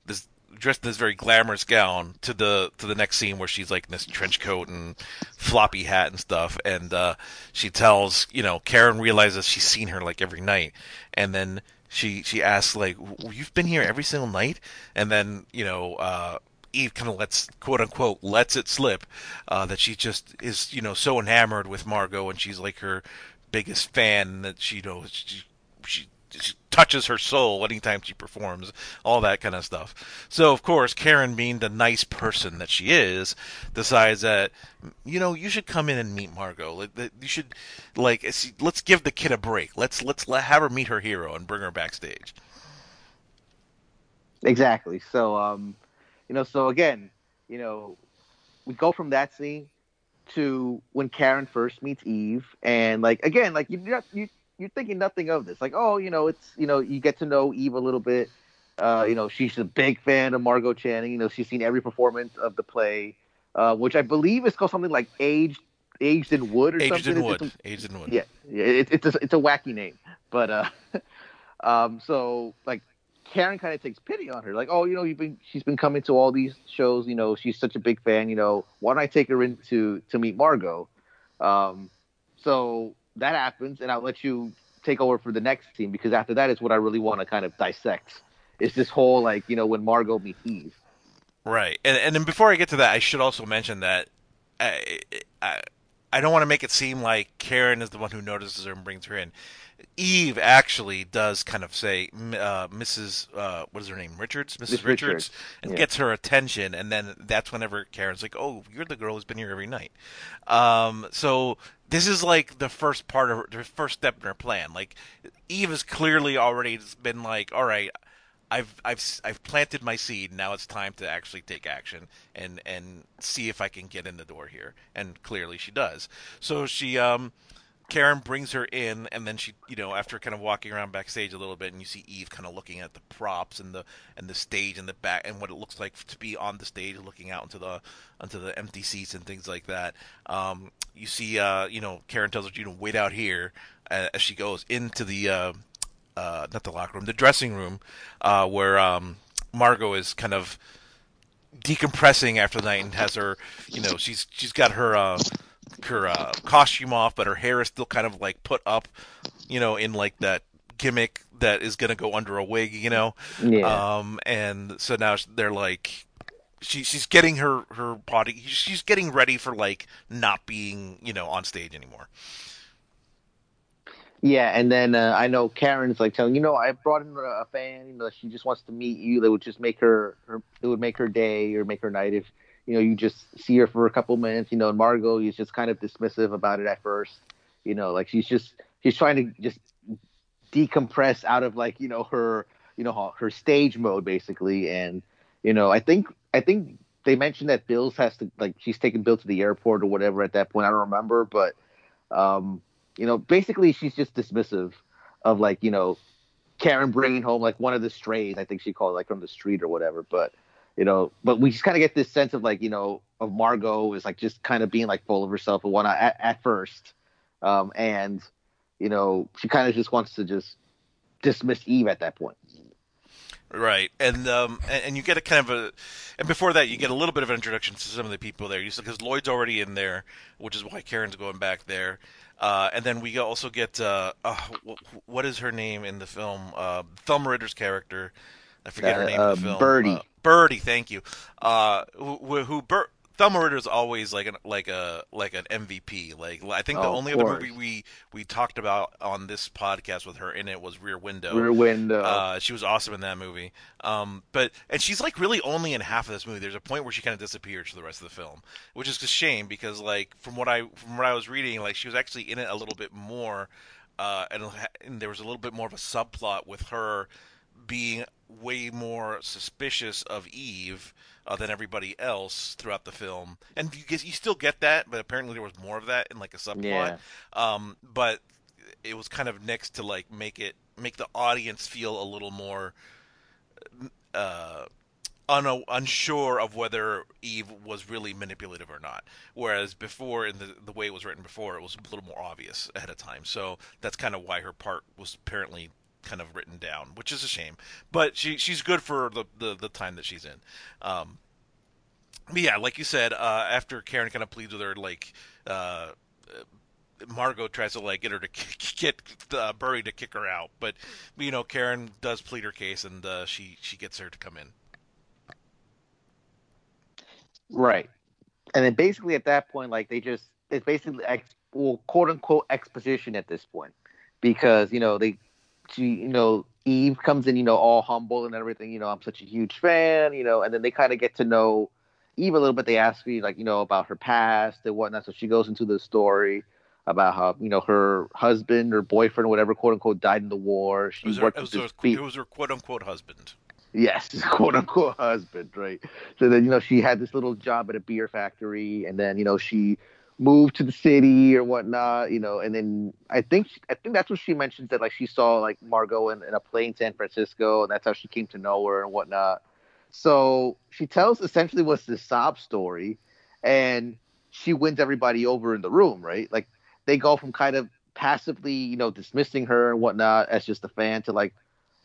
this dressed in this very glamorous gown to the to the next scene where she's like in this trench coat and floppy hat and stuff. And uh she tells you know Karen realizes she's seen her like every night. And then she she asks like you've been here every single night? And then you know uh Eve kind of lets quote unquote lets it slip uh, that she just is you know so enamored with Margot and she's like her biggest fan that she you know she, she she touches her soul anytime she performs all that kind of stuff. So of course Karen being the nice person that she is decides that you know you should come in and meet Margot. You should like let's give the kid a break. Let's let's let have her meet her hero and bring her backstage. Exactly. So, um, you know, so again, you know, we go from that scene to when Karen first meets Eve, and like again, like you not you you're thinking nothing of this. Like, oh, you know, it's you know, you get to know Eve a little bit. Uh, you know, she's a big fan of Margot Channing. You know, she's seen every performance of the play, uh, which I believe is called something like Aged Aged in Wood or aged something. in It's- wood aged in wood yeah, yeah, it, it's a, it's a wacky name, but uh, um, so like Karen kind of takes pity on her, like, oh, you know, you've been she's been coming to all these shows, you know, she's such a big fan, you know, why don't I take her in to to meet Margot? Um, so that happens, and I'll let you take over for the next scene because after that is what I really want to kind of dissect. Is this whole like you know when Margot meets Eve? Right, and and then before I get to that, I should also mention that I I, I don't want to make it seem like Karen is the one who notices her and brings her in. Eve actually does kind of say, uh, Mrs. Uh, what is her name, Richards, Mrs. Richards, Richards, and yeah. gets her attention, and then that's whenever Karen's like, "Oh, you're the girl who's been here every night." Um, so this is like the first part of her, the first step in her plan. Like Eve has clearly already been like, "All right, I've I've I've planted my seed. Now it's time to actually take action and and see if I can get in the door here." And clearly she does. So she um Karen brings her in, and then she, you know, after kind of walking around backstage a little bit, and you see Eve kind of looking at the props and the and the stage and the back and what it looks like to be on the stage, looking out into the onto the empty seats and things like that. Um, you see, uh, you know, Karen tells her, you know, wait out here as she goes into the uh, uh, not the locker room, the dressing room, uh, where um, Margot is kind of decompressing after the night and has her, you know, she's she's got her uh, her uh, costume off, but her hair is still kind of like put up, you know, in like that gimmick that is gonna go under a wig, you know. Yeah. Um, and so now they're like, she she's getting her her body, she's getting ready for like not being, you know, on stage anymore. Yeah, and then uh, I know Karen's like telling you know I brought in a a fan. You know, she just wants to meet you. That would just make her, her it would make her day or make her night if you know you just see her for a couple minutes. You know, and Margot is just kind of dismissive about it at first. You know, like she's just she's trying to just decompress out of like you know her you know her, stage mode basically. And you know, I think I think they mentioned that Bills has to like she's taking Bill to the airport or whatever at that point. I don't remember, but um you know, basically she's just dismissive of like, you know, Karen bringing home like one of the strays, I think she called it, like from the street or whatever. But you know. But we just kind of get this sense of like you know of Margot is like just kind of being like full of herself and whatnot at, at first, um, and you know she kind of just wants to just dismiss Eve at that point. Right, and um, and, and you get a kind of a, and before that you get a little bit of an introduction to some of the people there, because Lloyd's already in there, which is why Karen's going back there, uh, and then we also get uh, uh, what is her name in the film? Uh, Thelma Ritter's character, I forget her name in the film. Uh, Birdie. Birdie, thank you. Uh, who, who Bur- Thelma Ritter is always like an like a like an MVP. Like I think the Oh, only other movie we we talked about on this podcast with her in it was Rear Window. Rear Window. Uh, she was awesome in that movie. Um, but and she's like really only in half of this movie. There's a point where she kind of disappears for the rest of the film, which is a shame because like from what I from what I was reading, like she was actually in it a little bit more, uh, and, and there was a little bit more of a subplot with her being way more suspicious of Eve uh, than everybody else throughout the film. And you get you still get that, but apparently there was more of that in like a subplot. Yeah. Um, but it was kind of next to like make it make the audience feel a little more uh, un- unsure of whether Eve was really manipulative or not. Whereas before, in the the way it was written before, it was a little more obvious ahead of time. So that's kind of why her part was apparently kind of written down, which is a shame. But she she's good for the the, the time that she's in. Um, but yeah, like you said, uh, after Karen kind of pleads with her, like uh, Margot tries to like get her to get uh, Birdie to kick her out, but you know Karen does plead her case, and uh, she she gets her to come in. Right. And then basically at that point, like they just it's basically ex, well, quote unquote exposition at this point, because you know they, she, you know, Eve comes in, you know, all humble and everything. You know, I'm such a huge fan, you know, and then they kind of get to know Eve a little bit. They ask me like, you know, about her past and whatnot. So she goes into the story about how you know her husband or boyfriend or whatever, quote unquote, died in the war. She It was, her, it, was her, it was her quote unquote husband. Yes, quote unquote husband, right? So then, you know, she had this little job at a beer factory, and then, you know, she moved to the city or whatnot, you know, and then I think I think that's what she mentions that like she saw like Margot in, in a play in San Francisco, and that's how she came to know her and whatnot. So she tells essentially what's this sob story, and she wins everybody over in the room, right? Like they go from kind of passively, you know, dismissing her and whatnot as just a fan to like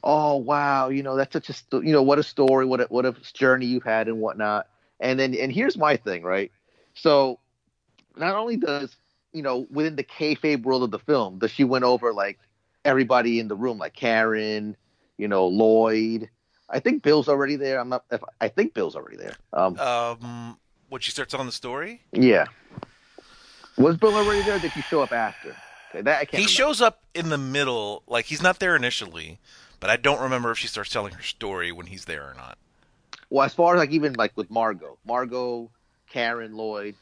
oh wow, you know that's such a sto- you know what a story, what a, what a journey you've had and whatnot. And then and here's my thing, right? So not only does you know within the kayfabe world of the film, does she win over like everybody in the room, like Karen, you know Lloyd. I think Bill's already there. I'm not. If, I think Bill's already there. Um, Um, when she starts telling the story, yeah. Was Bill already there? Or did he show up after? Okay, that I can't. he remember. shows up in the middle. Like he's not there initially, but I don't remember if she starts telling her story when he's there or not. Well, as far as like even like with Margot, Margot, Karen, Lloyd,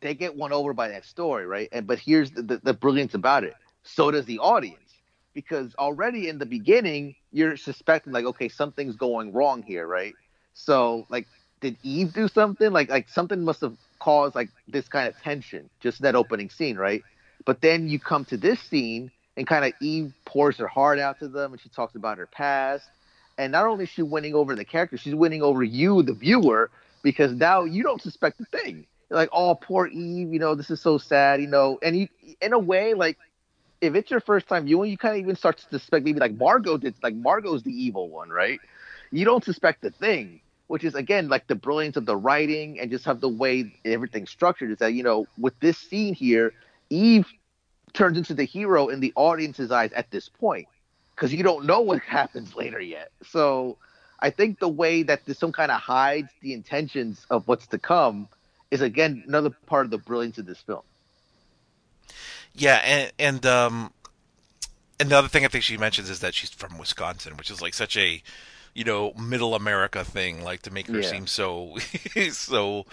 they get won over by that story, right? And but here's the, the, the brilliance about it. So does the audience, because already in the beginning you're suspecting like, okay, something's going wrong here, right? So like, did Eve do something? Like like something must have caused like this kind of tension, just that opening scene, right? But then you come to this scene and kind of Eve pours her heart out to them, and she talks about her past and not only is she winning over the character, she's winning over you, the viewer, because now you don't suspect a thing. Like, oh, poor Eve, you know, this is so sad, you know. And you, in a way, like, if it's your first time viewing, you kind of even start to suspect maybe like Margot did, like Margot's the evil one, right? You don't suspect the thing, which is again like the brilliance of the writing and just have the way everything's structured. Is that you know, with this scene here, Eve turns into the hero in the audience's eyes at this point because you don't know what happens later yet. So I think the way that this some kind of hides the intentions of what's to come is again another part of the brilliance of this film. Yeah, and and um, and the other thing I think she mentions is that she's from Wisconsin, which is like such a, you know, middle America thing, like to make her Yeah. seem so so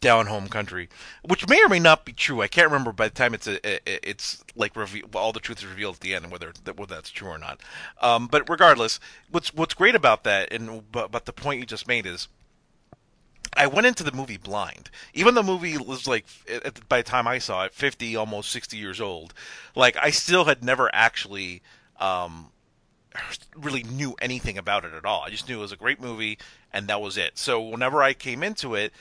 down home country, which may or may not be true. I can't remember by the time it's a, a- it's like reveal, all the truth is revealed at the end, and whether whether that's true or not. Um, but regardless, what's what's great about that, and but the point you just made is. I went into the movie blind. Even the movie was like, by the time I saw it, fifty, almost sixty years old. Like I still had never actually um, really knew anything about it at all. I just knew it was a great movie, and that was it. So whenever I came into it,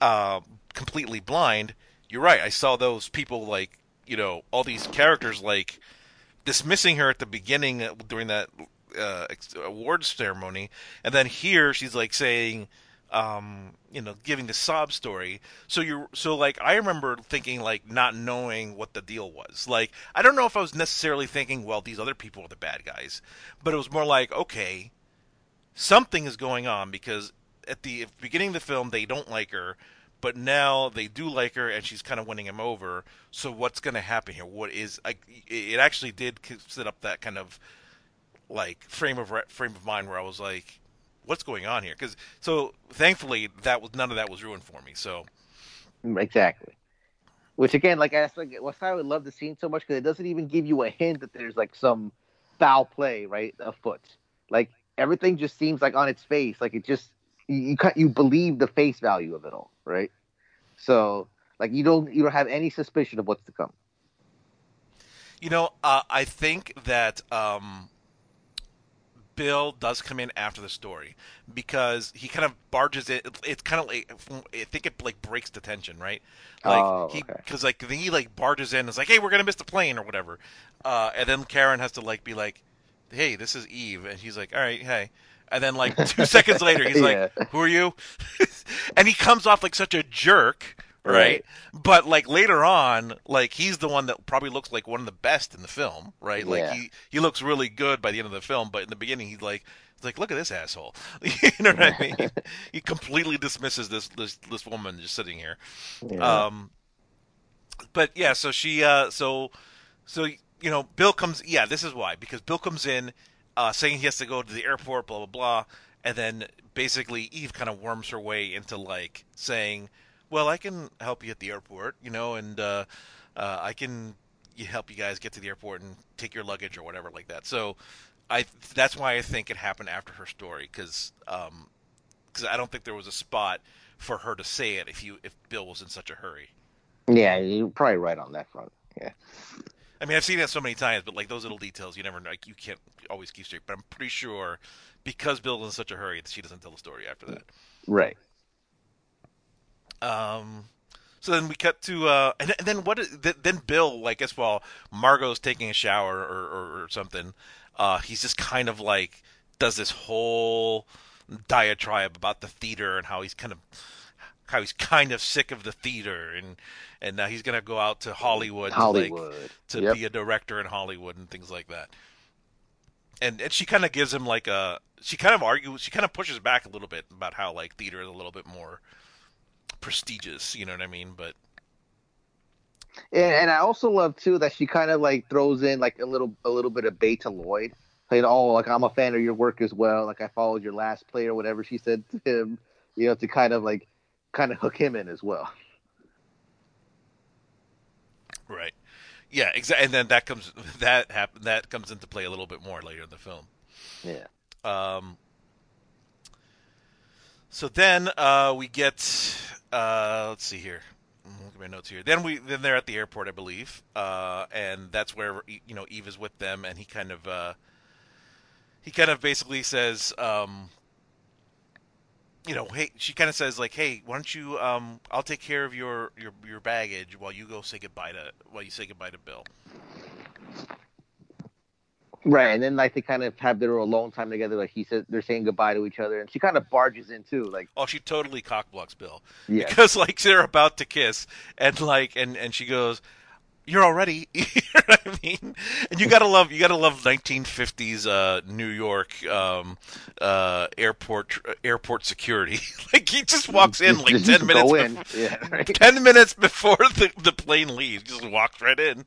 uh, completely blind, you're right. I saw those people like you know all these characters like dismissing her at the beginning uh, during that uh, awards ceremony, and then here she's like saying, um, you know, giving the sob story. So you're so like I remember thinking like not knowing what the deal was. Like I don't know if I was necessarily thinking, well, these other people are the bad guys, but it was more like, okay, something is going on because at the beginning of the film they don't like her. But now they do like her, and she's kind of winning him over. So what's going to happen here? What is like? It actually did set up that kind of like frame of frame of mind where I was like, "What's going on here?" Because so thankfully that was none of that was ruined for me. So exactly. Which again, like I like, what's I would love the scene so much because it doesn't even give you a hint that there's like some foul play right afoot. Like everything just seems like on its face, like it just you you, you believe the face value of it all, right? So like you don't you don't have any suspicion of what's to come. You know, uh, I think that um, Bill does come in after the story because he kind of barges in. It's kind of like I think it like breaks the tension, right? Like oh, he okay. because like he like barges in and is like, "Hey, we're gonna miss the plane" or whatever, uh, and then Karen has to like be like, "Hey, this is Eve," and he's like, "All right, hey." And then like two seconds later, he's Yeah. like, "Who are you?" and he comes off like such a jerk, right? But like later on, like he's the one that probably looks like one of the best in the film, right? Like Yeah. he he looks really good by the end of the film, but in the beginning he's like he's like look at this asshole. you know what I mean? he completely dismisses this this this woman just sitting here. Yeah. Um but yeah, so she uh so so you know, Bill comes yeah, this is why because Bill comes in uh saying he has to go to the airport blah blah blah and then basically Eve kind of worms her way into like saying, "Well, I can help you at the airport, you know, and uh uh I can help you guys get to the airport and take your luggage or whatever like that." So I that's why I think it happened after her story cuz um cuz I don't think there was a spot for her to say it if you if Bill was in such a hurry. yeah, you're probably right on that front. Yeah. I mean, I've seen that so many times, but like those little details, you never know. Like you can't always keep straight. But I'm pretty sure because Bill Bill's in such a hurry that she doesn't tell the story after that. Right. Um, so then we cut to, uh, and, and then what? Is, then Bill, like, guess while Margot's taking a shower or, or, or something, uh, he's just kind of like does this whole diatribe about the theater and how he's kind of how he's kind of sick of the theater and and now he's gonna go out to Hollywood, to, like, Hollywood. to Yep. be a director in Hollywood and things like that. And and she kind of gives him like a she kind of argues she kind of pushes back a little bit about how like theater is a little bit more prestigious, you know what I mean? But And, and I also love too that she kind of like throws in like a little a little bit of bait to Lloyd, saying, "Oh, like I'm a fan of your work as well. Like I followed your last play or whatever." She said to him, you know, to kind of like kind of hook him in as well. right, yeah, exactly. And then that comes that happen that comes into play a little bit more later in the film. Yeah. Um, so then uh, we get uh, let's see here. Look at my notes here. Then we then they're at the airport, I believe, uh, and that's where you know Eve is with them, and he kind of uh, he kind of basically says, um, you know, hey, she kind of says like, hey, why don't you? Um, I'll take care of your your your baggage while you go say goodbye to while you say goodbye to Bill. Right, and then like they kind of have their alone time together. Like he said, they're saying goodbye to each other, and she kind of barges in too. Like, Oh, she totally cockblocks Bill. yeah, because like they're about to kiss and like and and she goes you're already you know what i mean and you gotta love you gotta love 1950s uh new york um uh airport airport security like he just walks in like Just- 10 just minutes in. before, Yeah, right. 10 minutes before the, the plane leaves just walks right in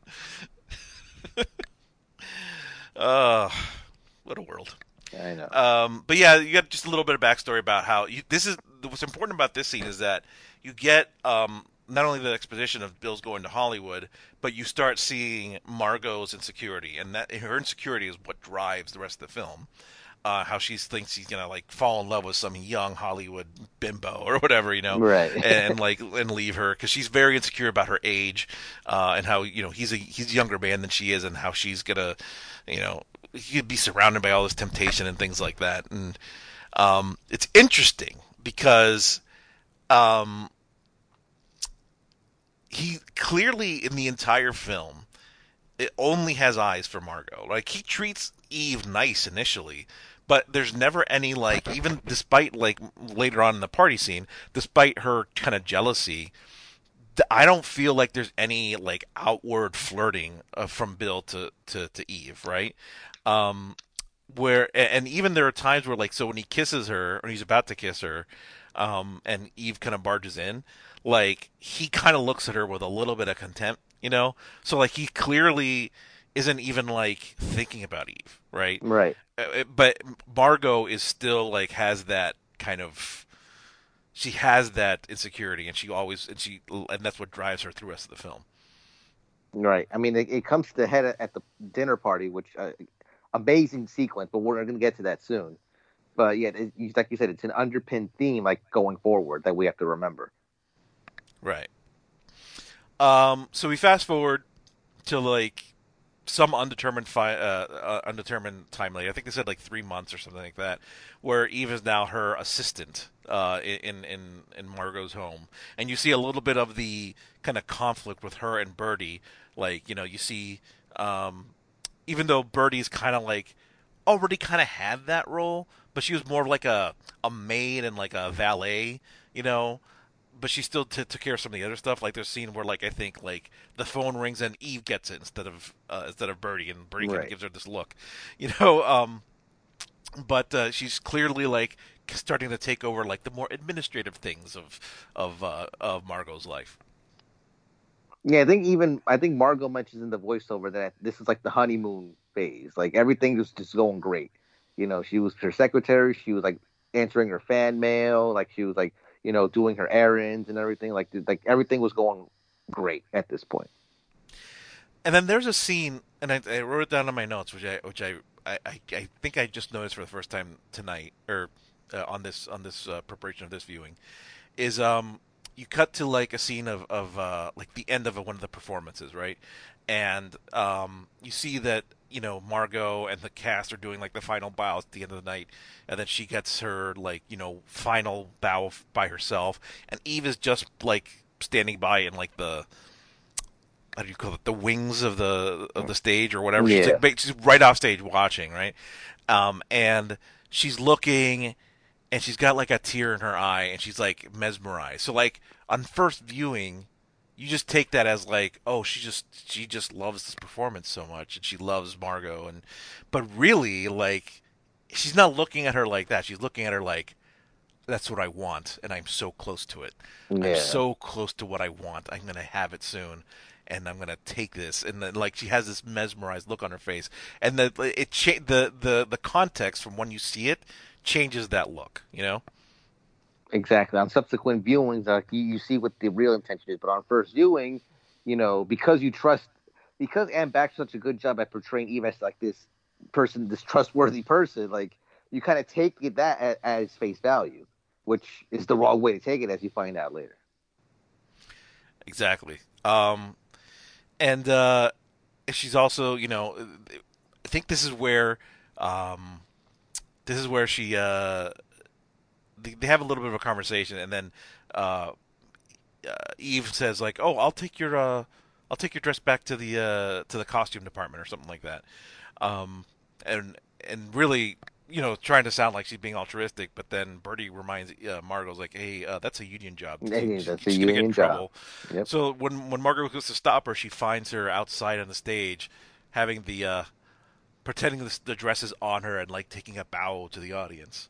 uh what a world I know. um, but yeah, you got just a little bit of backstory about how you, this is what's important about this scene is that you get um, not only the exposition of Bill's going to Hollywood, but you start seeing Margot's insecurity, and that her insecurity is what drives the rest of the film. Uh, how she thinks he's gonna like fall in love with some young Hollywood bimbo or whatever, you know, Right. and like and leave her because she's very insecure about her age, uh, and how you know he's a he's a younger man than she is, and how she's gonna, you know, he'd be surrounded by all this temptation and things like that. And um, it's interesting because um, he clearly in the entire film it only has eyes for Margot. Like he treats Eve nice initially, but there's never any like even despite like later on in the party scene, despite her kind of jealousy, I don't feel like there's any like outward flirting uh, from Bill to, to, to Eve, right? Um, where and even there are times where like so when he kisses her or he's about to kiss her, um, and Eve kind of barges in, like he kind of looks at her with a little bit of contempt, you know. So like he clearly isn't even like thinking about Eve, right? Right. Uh, but Margot is still like has that kind of she has that insecurity and she always and she and that's what drives her through the rest of the film. Right. I mean, it, it comes to the head at the dinner party, which uh, amazing sequence, but we're going to get to that soon. But yeah, it, like you said, it's an underpinned theme, like going forward, that we have to remember. Right. Um. So we fast forward to like some undetermined fi- uh, uh, undetermined time later. I think they said like three months or something like that, where Eve is now her assistant uh, in in in Margot's home, and you see a little bit of the kind of conflict with her and Birdie. Like you know, you see, um, even though Birdie's kind of like already kind of had that role, but she was more like a a maid and like a valet, you know but she still t- took care of some of the other stuff. Like there's a scene where like I think like the phone rings and Eve gets it instead of uh, instead of Birdie, and Birdie right. kind of gives her this look, you know. Um, but uh, she's clearly like starting to take over like the more administrative things of of uh, of Margot's life. Yeah, I think even I think Margot mentions in the voiceover that this is like the honeymoon phase. Like everything was just going great. You know, she was her secretary. She was like answering her fan mail. Like she was like you know, doing her errands and everything. Like like everything was going great at this point. And then there's a scene, and I, I wrote it down in my notes, which I which I, I, I think I just noticed for the first time tonight, or uh, on this on this uh, preparation of this viewing, is um you cut to like a scene of of uh, like the end of one of the performances, right? And um you see that you know Margot and the cast are doing like the final bows at the end of the night, and then she gets her like you know final bow by herself, and Eve is just like standing by in like the how do you call it the wings of the of the stage or whatever. Yeah. She's, like, she's right off stage watching, right? Um, and she's looking, and she's got like a tear in her eye, and she's like mesmerized. So like on first viewing, you just take that as like, oh, she just she just loves this performance so much, and she loves Margot, and but really, like, she's not looking at her like that. She's looking at her like, that's what I want, and I'm so close to it. Yeah. I'm so close to what I want. I'm gonna have it soon, and I'm gonna take this. And then, like, she has this mesmerized look on her face, and the it cha- the the the context from when you see it changes that look. You know. Exactly. On subsequent viewings, like you, you see what the real intention is, but on first viewing, you know, because you trust, because Anne Baxter's such a good job at portraying Eve as like this person, this trustworthy person, like you kind of take it that as, as face value, which is the wrong way to take it, as you find out later. Exactly. Um, and uh, she's also, you know, I think this is where, um, this is where she. Uh, they, they have a little bit of a conversation, and then uh, uh, Eve says like, "Oh, I'll take your uh, I'll take your dress back to the uh, to the costume department or something like that," um, and and really. You know, trying to sound like she's being altruistic, but then Birdie reminds uh, Margot's like, "Hey, uh, that's a union job. Hey, that's a union job." Yep. So when when Margot goes to stop her, she finds her outside on the stage, having the uh, pretending the, the dress is on her and like taking a bow to the audience.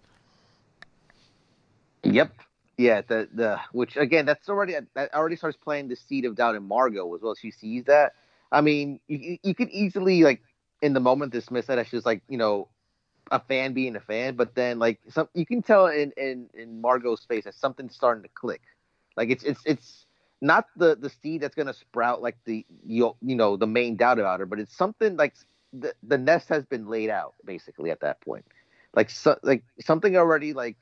Yep. Yeah, the the which again that's already that already starts playing the seed of doubt in Margot as well. She sees that. I mean, you you could easily like in the moment dismiss that as just like you know a fan being a fan, but then like some you can tell in in in Margot's face that something's starting to click. Like it's it's it's not the the seed that's gonna sprout like the you you know the main doubt about her, but it's something like the the nest has been laid out basically at that point. Like so, like something already like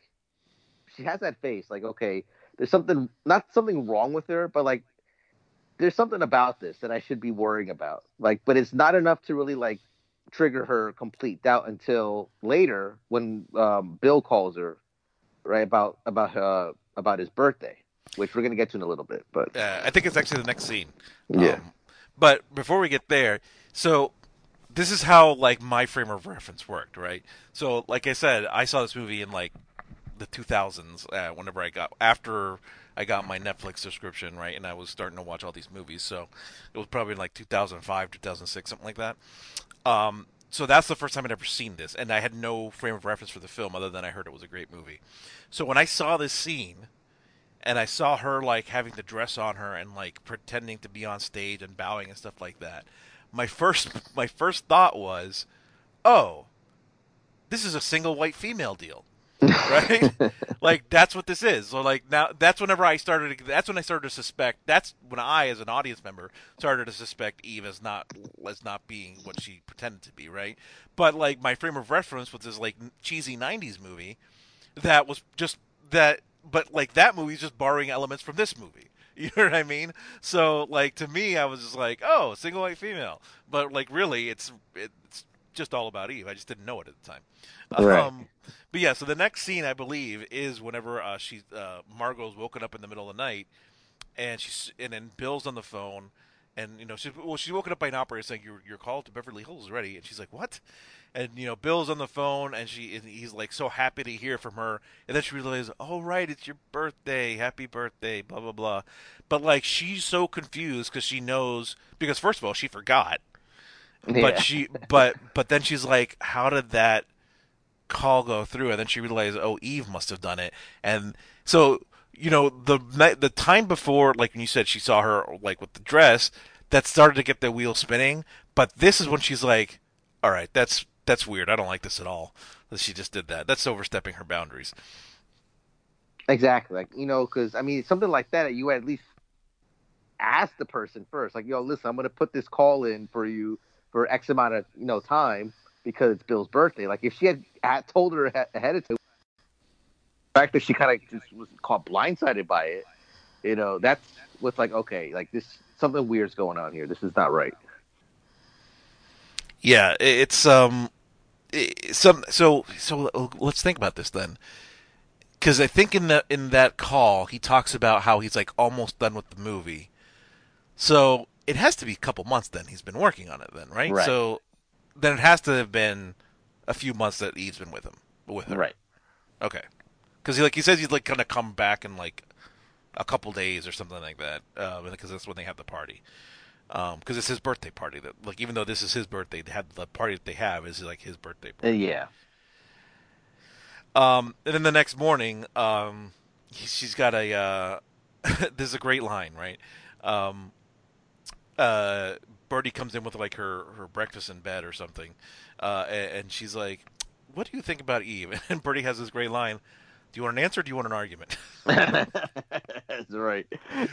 she has that face like okay there's something not something wrong with her but like there's something about this that i should be worrying about like but it's not enough to really like trigger her complete doubt until later when um, Bill calls her, right about about uh, about his birthday, which we're gonna get to in a little bit. But Uh, I think it's actually the next scene. Yeah. Um, but before we get there, so this is how like my frame of reference worked, right? So like I said, I saw this movie in like the 2000s uh, whenever I got after I got my Netflix subscription, right? And I was starting to watch all these movies. So it was probably like 2005, 2006, something like that. Um, so that's the first time I'd ever seen this, and I had no frame of reference for the film other than I heard it was a great movie. So when I saw this scene, and I saw her like having the dress on her and like pretending to be on stage and bowing and stuff like that. My first my first thought was, "Oh, this is a single white female deal." right? like that's what this is. So like now that's whenever I started that's when I started to suspect that's when I as an audience member started to suspect Eve as not as not being what she pretended to be, right? But like my frame of reference was this like cheesy 90s movie that was just that but like that movie's just borrowing elements from this movie. You know what I mean? So like to me, I was just like, oh, single white female. But like really, it's it's just all about Eve. I just didn't know it at the time. Right. Um, but yeah, so the next scene I believe is whenever uh, she uh, Margot's woken up in the middle of the night, and she's and then Bill's on the phone, and you know she's well she's woken up by an operator saying your your call to Beverly Hills is ready, and she's like what? And you know Bill's on the phone, and she and he's like so happy to hear from her, and then she realizes, oh right, it's your birthday, happy birthday, blah blah blah. But like she's so confused because she knows because first of all she forgot, Yeah. but she but but then she's like, how did that call go through? And then she realizes, oh, Eve must have done it, and so you know the the time before, like when you said she saw her like with the dress, that started to get the wheel spinning. But this is when she's like, all right, that's that's weird. I don't like this at all. That she just did that. That's overstepping her boundaries. Exactly. Like, you know, because, I mean, something like that, you at least ask the person first. Like, yo, listen, I'm going to put this call in for you for X amount of, you know, time because it's Bill's birthday. Like, if she had, had told her ahead of time, the fact that she kind of just was caught blindsided by it, you know, that's what's like, okay, like this, something weird's going on here. This is not right. Yeah, it's um, some so so uh, let's think about this then, because I think in that in that call he talks about how he's like almost done with the movie, so it has to be a couple months then he's been working on it then right? Right. So then it has to have been a few months that Eve's been with him with her. Right. Okay, because he like he says he's like gonna come back in like a couple days or something like that, because that's when they have the party. Because it's his birthday party. That like even though this is his birthday, they have the party that they have is like his birthday Uh, yeah. Um, and then the next morning, um, he, she's got a. Uh, is a great line, right? Um, uh, Birdie comes in with like her her breakfast in bed or something, uh, and, and she's like, "What do you think about Eve?" And Birdie has this great line. Do you want an answer? or Do you want an argument? That's right.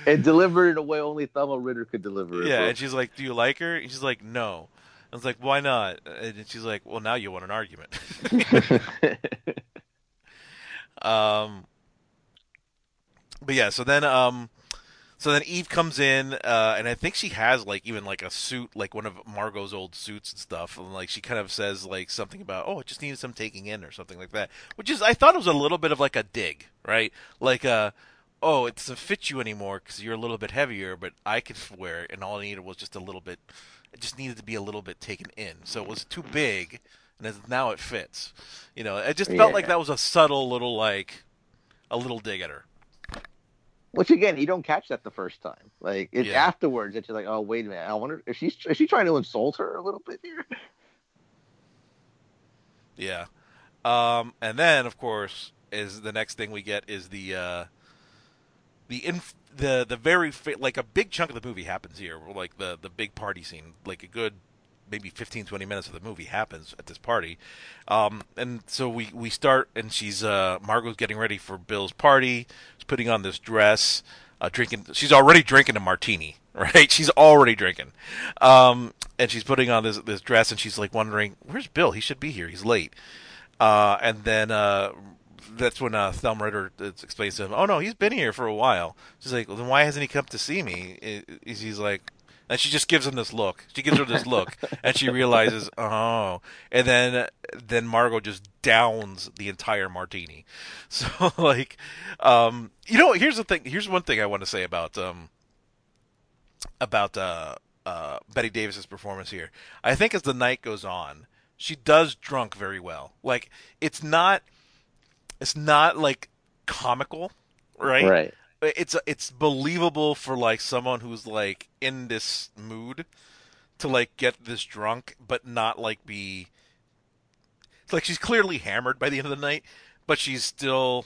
And delivered in a way only Thelma Ritter could deliver it. yeah, bro. and she's like, "Do you like her?" And she's like, "No." I was like, "Why not?" And she's like, "Well, now you want an argument." um, but yeah, so then um, so then Eve comes in, uh, and I think she has like even like a suit, like one of Margot's old suits and stuff. And like she kind of says like something about, "Oh, it just needed some taking in" or something like that. Which is, I thought it was a little bit of like a dig, right? Like uh oh, it doesn't fit you anymore because you're a little bit heavier, but I can wear it, and all I needed was just a little bit. It just needed to be a little bit taken in, so it was too big, and now it fits. You know, it just felt like that was a subtle little like a little dig at her. Which again, you don't catch that the first time. Like it's Yeah. afterwards that you're like, oh wait a minute, I wonder if she's is she trying to insult her a little bit here? Yeah. Um, and then, of course, is the next thing we get is the uh, the inf- the the very fa- like a big chunk of the movie happens here. Like the the big party scene, like a good maybe 15 20 minutes of the movie happens at this party. Um, and so we we start and she's uh Margot's getting ready for Bill's party. Putting on this dress, uh drinking she's already drinking a martini, right? She's already drinking. Um and she's putting on this this dress and she's like wondering, "Where's Bill? He should be here. He's late." Uh and then uh that's when uh, Thelma Ritter uh, explains to him, "Oh no, he's been here for a while." She's like, well, "Then why hasn't he come to see me?" He's like, And she just gives him this look. She gives her this look, and she realizes, oh. And then then Margot just downs the entire martini. So like, um, you know, here's the thing. Here's one thing I want to say about um about uh uh Bette Davis's performance here. I think as the night goes on, she does drunk very well. Like it's not it's not like comical, right? Right. It's it's believable for like someone who's like in this mood to like get this drunk, but not like be. It's like she's clearly hammered by the end of the night, but she's still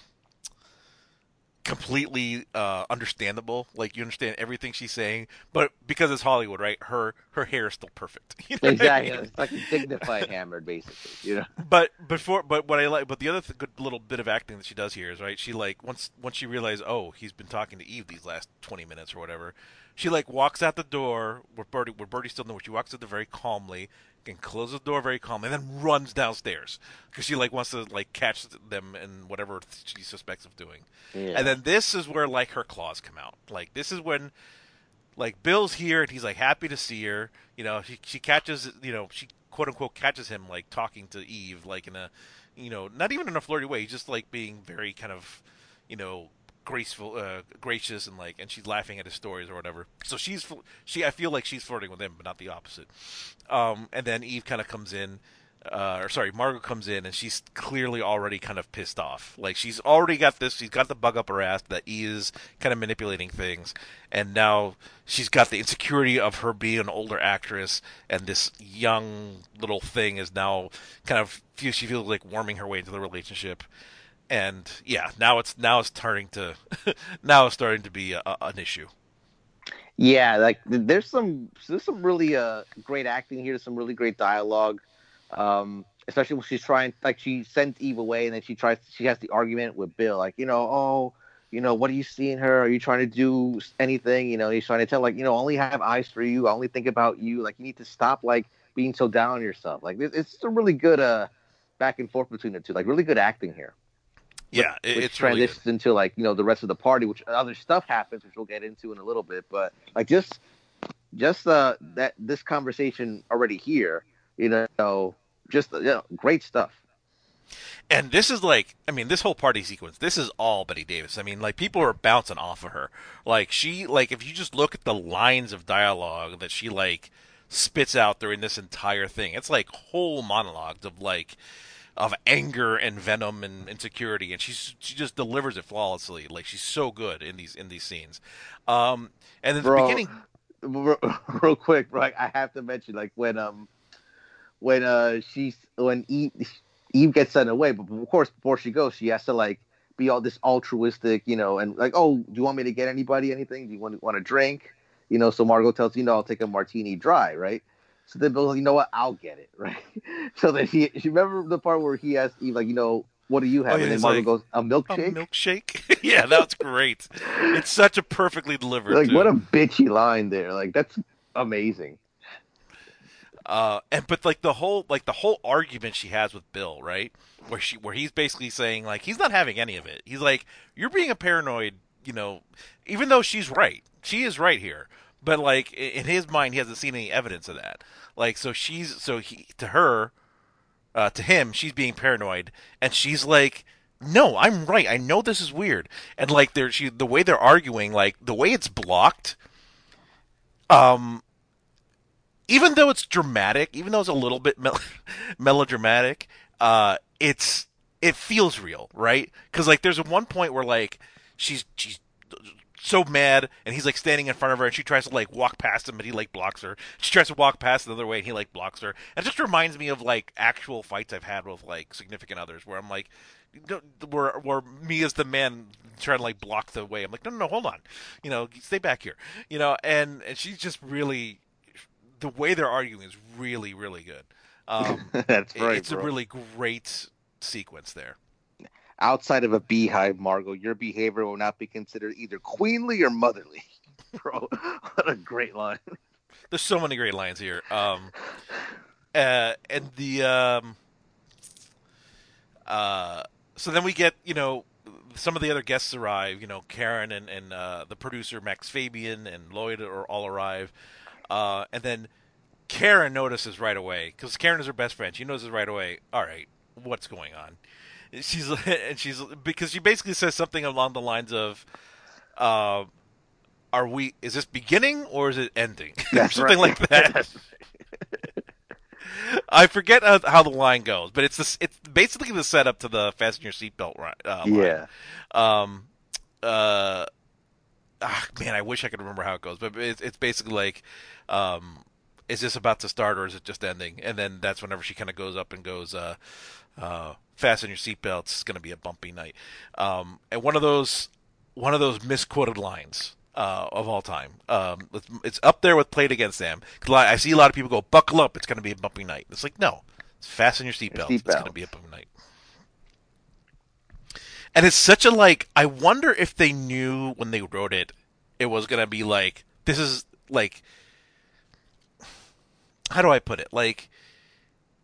completely uh, understandable. Like you understand everything she's saying, but because it's Hollywood, right? Her her hair is still perfect. You know what I Exactly. mean? It's like dignified hammered, basically. You know. But before, but what I like, but the other th- good little bit of acting that she does here is right. She like once once she realizes, oh, he's been talking to Eve these last twenty minutes or whatever. She like walks out the door where Birdie, where Birdie still knows. She walks out there very calmly and closes the door very calmly, and then runs downstairs because she like wants to like catch them in whatever she suspects of doing. Yeah. And then this is where like her claws come out. Like this is when like Bill's here and he's like happy to see her. You know, she she catches you know she quote unquote catches him like talking to Eve like in a you know not even in a flirty way, just like being very kind of you know graceful, uh, gracious, and like and she's laughing at his stories or whatever. So she's she I feel like she's flirting with him, but not the opposite. Um, and then Eve kind of comes in. Uh, or sorry, Margot comes in and she's clearly already kind of pissed off. Like she's already got this, she's got the bug up her ass that E is kind of manipulating things, and now she's got the insecurity of her being an older actress, and this young little thing is now kind of she feels like warming her way into the relationship, and yeah, now it's now it's turning to now it's starting to be a, an issue. Yeah, like there's some there's some really uh great acting here, some really great dialogue. Um, especially when she's trying like she sends Eve away and then she tries she has the argument with Bill, like, you know, oh, you know, what are you seeing her? Are you trying to do anything? You know, he's trying to tell like, you know, only have eyes for you, I only think about you. Like you need to stop like being so down on yourself. Like it- it's a really good uh back and forth between the two. Like really good acting here. Yeah, it, which it's really transitions into like you know the rest of the party, which other stuff happens, which we'll get into in a little bit. But like just just uh that this conversation already here, you know, just you know, great stuff. And this is like, I mean, this whole party sequence, this is all Bette Davis. I mean, like, people are bouncing off of her. Like, she, like, if you just look at the lines of dialogue that she, like, spits out during this entire thing, it's like whole monologues of, like, of anger and venom and insecurity, and she's she just delivers it flawlessly. Like she's so good in these in these scenes. Um, and in the beginning, real, real quick, bro, I have to mention like when um when uh she's when Eve Eve gets sent away, but of course before she goes, she has to like be all this altruistic, you know, and like, oh, do you want me to get anybody anything? Do you want want a drink? You know, so Margot tells you know I'll take a martini dry, right? So then Bill's like, you know what, I'll get it, right? So then he, you remember the part where he asked Eve like, you know, what do you have? Oh, yeah, and then Margot like, goes, a milkshake. a milkshake. yeah, that's great. It's such a perfectly delivered. like too. what a bitchy line there. Like that's amazing. uh and but like the whole like the whole argument she has with Bill, right? Where she where he's basically saying like he's not having any of it. He's like you're being a paranoid, you know, even though she's right. She is right here. But like in his mind he hasn't seen any evidence of that. Like so she's so he to her uh to him she's being paranoid and she's like no, I'm right. I know this is weird. And like they're she the way they're arguing like the way it's blocked um even though it's dramatic, even though it's a little bit mel- melodramatic, uh, it's it feels real, right? Because like there's one point where like she's she's so mad, and he's like standing in front of her, and she tries to like walk past him, but he like blocks her. She tries to walk past the other way, and he like blocks her. And It just reminds me of like actual fights I've had with like significant others, where I'm like, where where me as the man trying to like block the way. I'm like, no, no, no, hold on, you know, stay back here, you know. And and she's just really the way they're arguing is really really good. Um, that's right. it's bro. a really great sequence there. Outside of a beehive, Margot, your behavior will not be considered either queenly or motherly. Bro, what a great line. There's so many great lines here. Um, uh, and the um, uh, so then we get you know some of the other guests arrive. You know, Karen and and uh, the producer Max Fabian and Lloyd are all arrive. uh, and then Karen notices right away because Karen is her best friend. She notices right away. All right, what's going on? She's and she's because she basically says something along the lines of, uh, "Are we? Is this beginning or is it ending? Something like that." I forget how, how the line goes, but it's this. It's basically the setup to the fasten your seatbelt uh, line. yeah. Um. Uh. Ah, man, I wish I could remember how it goes, but it's it's basically like, um, is this about to start or is it just ending? And then that's whenever she kind of goes up and goes, uh, uh, fasten your seatbelts. It's going to be a bumpy night. Um, and one of those, one of those misquoted lines. Uh, of all time, um, it's, it's up there with "Play It Again, Sam." I see a lot of people go, "Buckle up, it's going to be a bumpy night." It's like, no, it's fasten your seatbelts. It's going to be a bumpy night. And it's such a like. I wonder if they knew when they wrote it, it was gonna be like this is like. How do I put it? Like,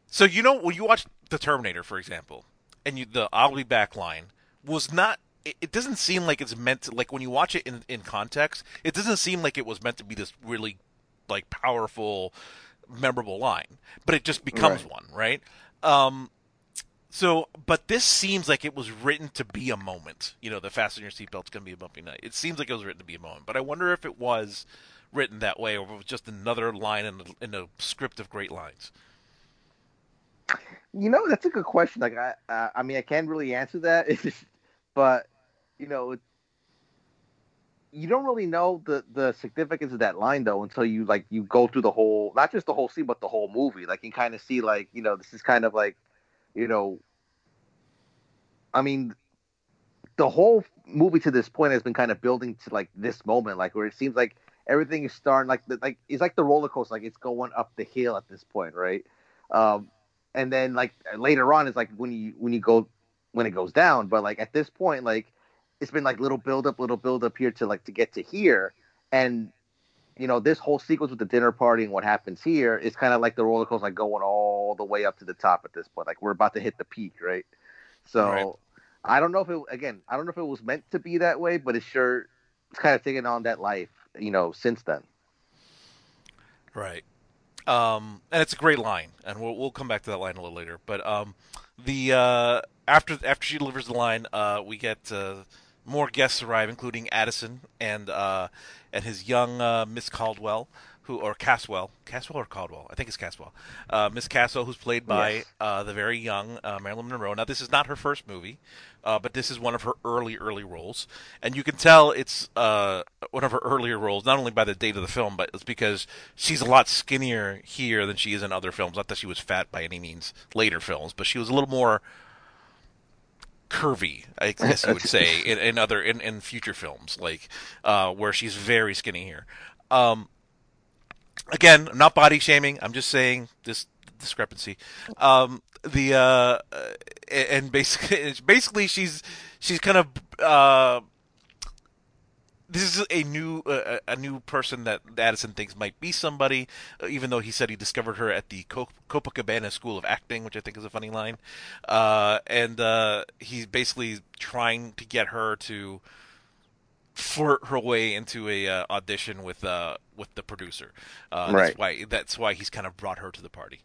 so you know when you watch the Terminator, for example, and you the "I'll be back" line was not. It, it doesn't seem like it's meant to. Like when you watch it in in context, it doesn't seem like it was meant to be this really like powerful, memorable line. But it just becomes Right. one, right? Um, so, but this seems like it was written to be a moment. You know, the fasten your seatbelt's going to be a bumpy night. It seems like it was written to be a moment. But I wonder if it was written that way or if it was just another line in a, in a script of great lines. You know, that's a good question. Like, I, uh, I mean, I can't really answer that, but you know, you don't really know the the significance of that line though until you like you go through the whole, not just the whole scene, but the whole movie. Like, you kind of see, like, you know, this is kind of like, you know, I mean, the whole movie to this point has been kind of building to like this moment, like where it seems like everything is starting, like, the, like it's like the roller coaster, like it's going up the hill at this point, right? Um, and then like later on it's like when you when you go when it goes down but like at this point like it's been like little build up little build up here to like to get to here and you know this whole sequence with the dinner party and what happens here is kind of like the roller coaster like going all the way up to the top at this point like we're about to hit the peak right so Right. i don't know if it again i don't know if it was meant to be that way but it's sure it's kind of taken on that life you know since then Right. Um, and it's a great line, and we'll we'll come back to that line a little later. But um, the uh, after after she delivers the line, uh, we get uh, more guests arrive, including Addison and uh, and his young uh, Miss Caldwell, who or Caswell, Caswell or Caldwell, I think it's Caswell, uh, Miss Caswell, who's played by Yes. uh, the very young uh, Marilyn Monroe. Now, this is not her first movie, uh, but this is one of her early, early roles, and you can tell it's uh, one of her earlier roles, not only by the date of the film, but it's because she's a lot skinnier here than she is in other films. Not that she was fat by any means later films, but she was a little more curvy, I guess you would say, in, in other in, in future films, like uh, where she's very skinny here. Um, again, I'm not body shaming. I'm just saying this discrepancy. Um, the uh, uh, and basically, basically she's she's kind of uh, this is a new uh, a new person that Addison thinks might be somebody, uh, even though he said he discovered her at the Co- Copacabana School of Acting, which I think is a funny line. Uh, and uh, he's basically trying to get her to flirt her way into a uh, audition with uh, with the producer. Uh, Right. That's why that's why he's kind of brought her to the party.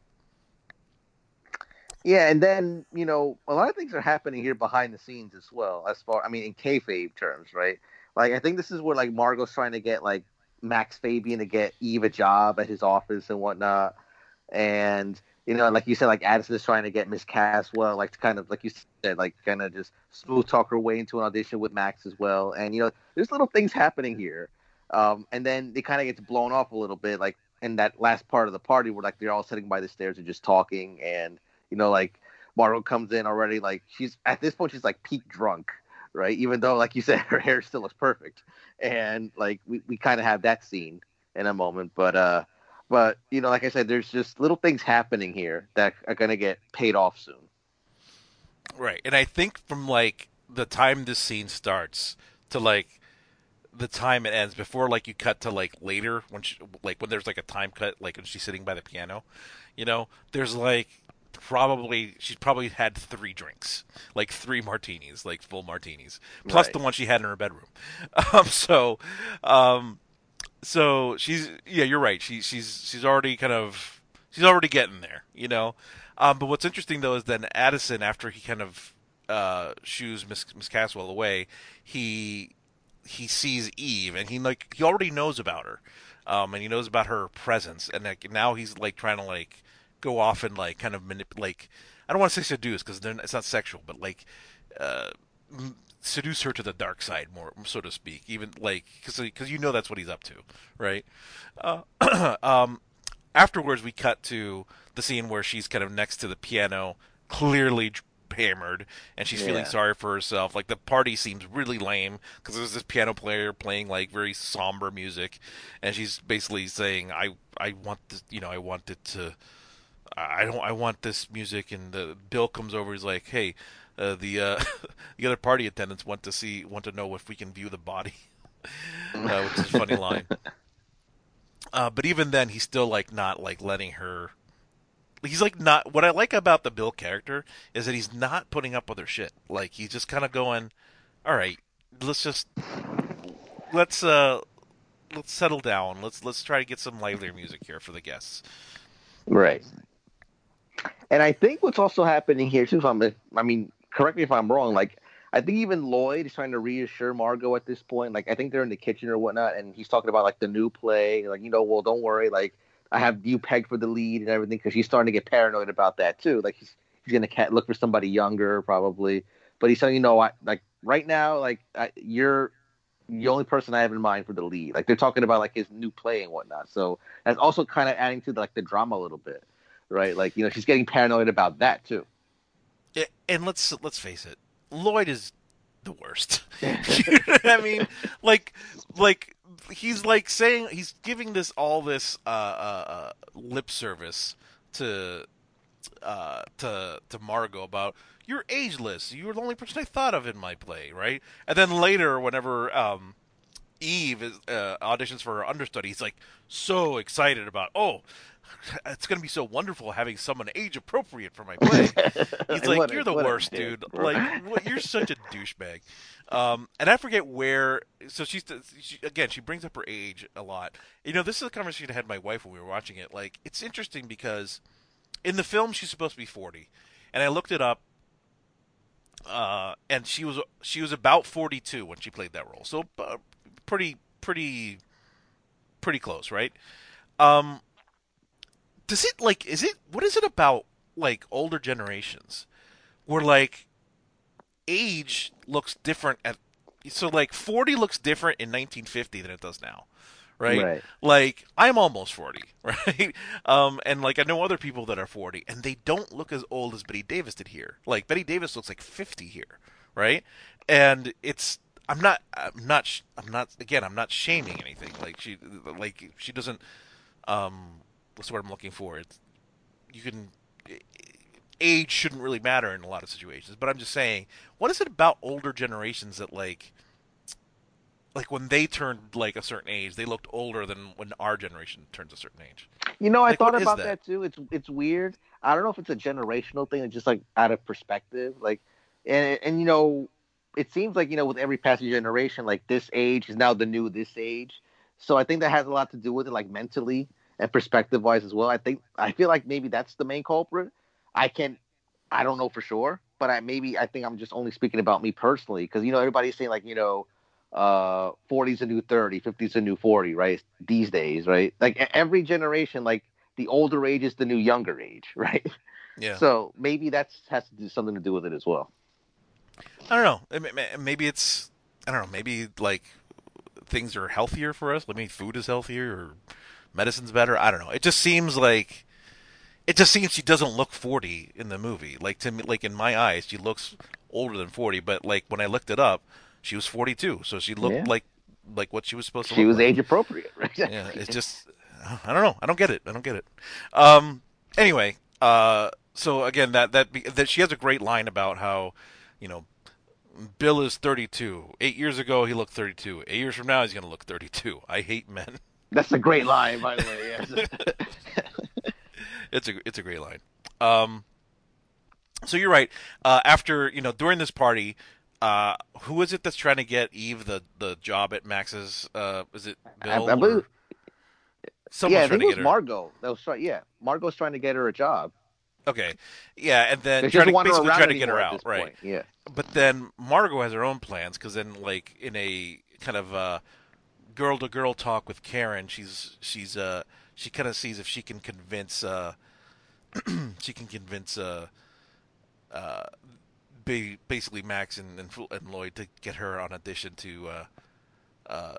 Yeah, and then you know a lot of things are happening here behind the scenes as well. As far, I mean, in kayfabe terms, right? Like I think this is where like Margot's trying to get like Max Fabian to get Eve a job at his office and whatnot, and you know, like you said, like Addison is trying to get Miss Caswell, like to kind of like you said, like kind of just smooth talk her way into an audition with Max as well. And you know, there's little things happening here, um, and then it kind of gets blown off a little bit, like in that last part of the party where like they're all sitting by the stairs and just talking and you know, like Margot comes in already, like she's at this point she's like peak drunk, right? Even though, like you said, her hair still looks perfect, and like we, we kind of have that scene in a moment, but uh, but you know, like I said, there's just little things happening here that are gonna get paid off soon. Right. And I think from like the time this scene starts to like the time it ends before like you cut to like later when she, like when there's like a time cut like when she's sitting by the piano, you know, there's like probably she's probably had three drinks, like three martinis, like full martinis, plus Right. the one she had in her bedroom. Um so um so she's yeah, you're right. She she's she's already kind of she's already getting there, you know. Um, but what's interesting though is then Addison, after he kind of uh, shoos Miss Miss Caswell away, he he sees Eve, and he like he already knows about her, um, and he knows about her presence, and like now he's like trying to like go off and like kind of manipulate. Like, I don't want to say seduce because it's not sexual, but like uh, seduce her to the dark side, more so to speak. Even like because you know that's what he's up to, right? Uh, um, afterwards, we cut to the scene where she's kind of next to the piano, clearly hammered, and she's feeling sorry for herself. Like the party seems really lame because there's this piano player playing like very somber music, and she's basically saying, "I I want this, you know, I want it to." I don't. I want this music, and the Bill comes over. He's like, "Hey, uh, the uh, the other party attendants want to see, want to know if we can view the body," uh, which is a funny line. Uh, but even then, he's still like not like letting her. He's like not. What I like about the Bill character is that he's not putting up with her shit. Like he's just kind of going, "All right, let's just let's uh let's settle down. Let's let's try to get some livelier music here for the guests." Right. And I think what's also happening here too, if I'm, I mean, correct me if I'm wrong. Like, I think even Lloyd is trying to reassure Margot at this point. Like, I think they're in the kitchen or whatnot, and he's talking about like the new play. Like, you know, well, don't worry. Like, I have you pegged for the lead and everything because he's starting to get paranoid about that too. Like, he's he's gonna look for somebody younger probably, but he's saying, you know, I like right now, like I, you're the only person I have in mind for the lead. Like, they're talking about like his new play and whatnot. So that's also kind of adding to like the drama a little bit right? Like you know, she's getting paranoid about that too. And let's let's face it, Lloyd is the worst. you know I mean? Like, like he's like saying he's giving this all this uh, uh, uh, lip service to uh, to to Margot about you're ageless. You're the only person I thought of in my play, right? And then later, whenever um, Eve is, uh, auditions for her understudy, he's like so excited about oh. It's gonna be so wonderful having someone age appropriate for my play. He's like, "You're the worst, dude. bro." Like, what, you're such a douchebag." Um, and I forget where. So she's she, again. She brings up her age a lot. You know, this is a conversation I had with my wife when we were watching it. Like, it's interesting because in the film she's supposed to be 40, and I looked it up. Uh, and she was she was about 42 when she played that role. So uh, pretty pretty pretty close, right? Um, does it like is it what is it about like older generations where like age looks different at so like 40 looks different in 1950 than it does now right, Right. like i'm almost 40 right? Um and like i know other people that are 40 and they don't look as old as Bette Davis did here. Like Bette Davis looks like 50 here right? And it's i'm not i'm not i'm not again i'm not shaming anything. Like she like she doesn't um what's the word i'm looking for it's you can age shouldn't really matter in a lot of situations but i'm just saying what is it about older generations that like like when they turned like a certain age they looked older than when our generation turns a certain age You know, I Like, thought about that? that? too. It's it's weird. I don't know if it's a generational thing, it's just like out of perspective. Like, and and you know, it seems like you know with every passing generation, like this age is now the new this age. So I think that has a lot to do with it, like mentally and perspective wise as well. I think I feel like maybe that's the main culprit. I can't, I don't know for sure, but I maybe I think I'm just only speaking about me personally because you know everybody's saying like you know uh 40's a new 30 50's a new 40 right these days right? Like every generation like the older age is the new younger age right? Yeah. So maybe that's has to do something to do with it as well. I don't know. It may- may- maybe it's i don't know maybe like things are healthier for us. Maybe food is healthier or medicine's better i don't know it just seems like it just seems she doesn't look 40 in the movie like to me like in my eyes she looks older than 40 but like when i looked it up she was 42 so she looked Yeah. like like what she was supposed to look. she was like. age appropriate right yeah, it's just I don't know. I don't get it. I don't get it. Um. Anyway, uh. So again, that that that she has a great line about how, you know, Bill is 32. Eight years ago, he looked 32. Eight years from now, he's going to look 32. I hate men. that's a great line by the way yes. It's a it's a great line. Um. So you're right. Uh, after you know, during this party, uh, who is it that's trying to get Eve the, the job at Max's? Uh, is it Bill? I, I believe, yeah, I trying think to it get was her. Margot. That was trying. Yeah, Margot's trying to get her a job. Okay, yeah, and then trying to basically trying to get her out, right? point. Yeah. But then Margot has her own plans because then, like, in a kind of uh, girl to girl talk with Karen, she's she's uh she kind of sees if she can convince uh she can convince uh uh ba- basically Max and, and and Lloyd to get her on audition to uh uh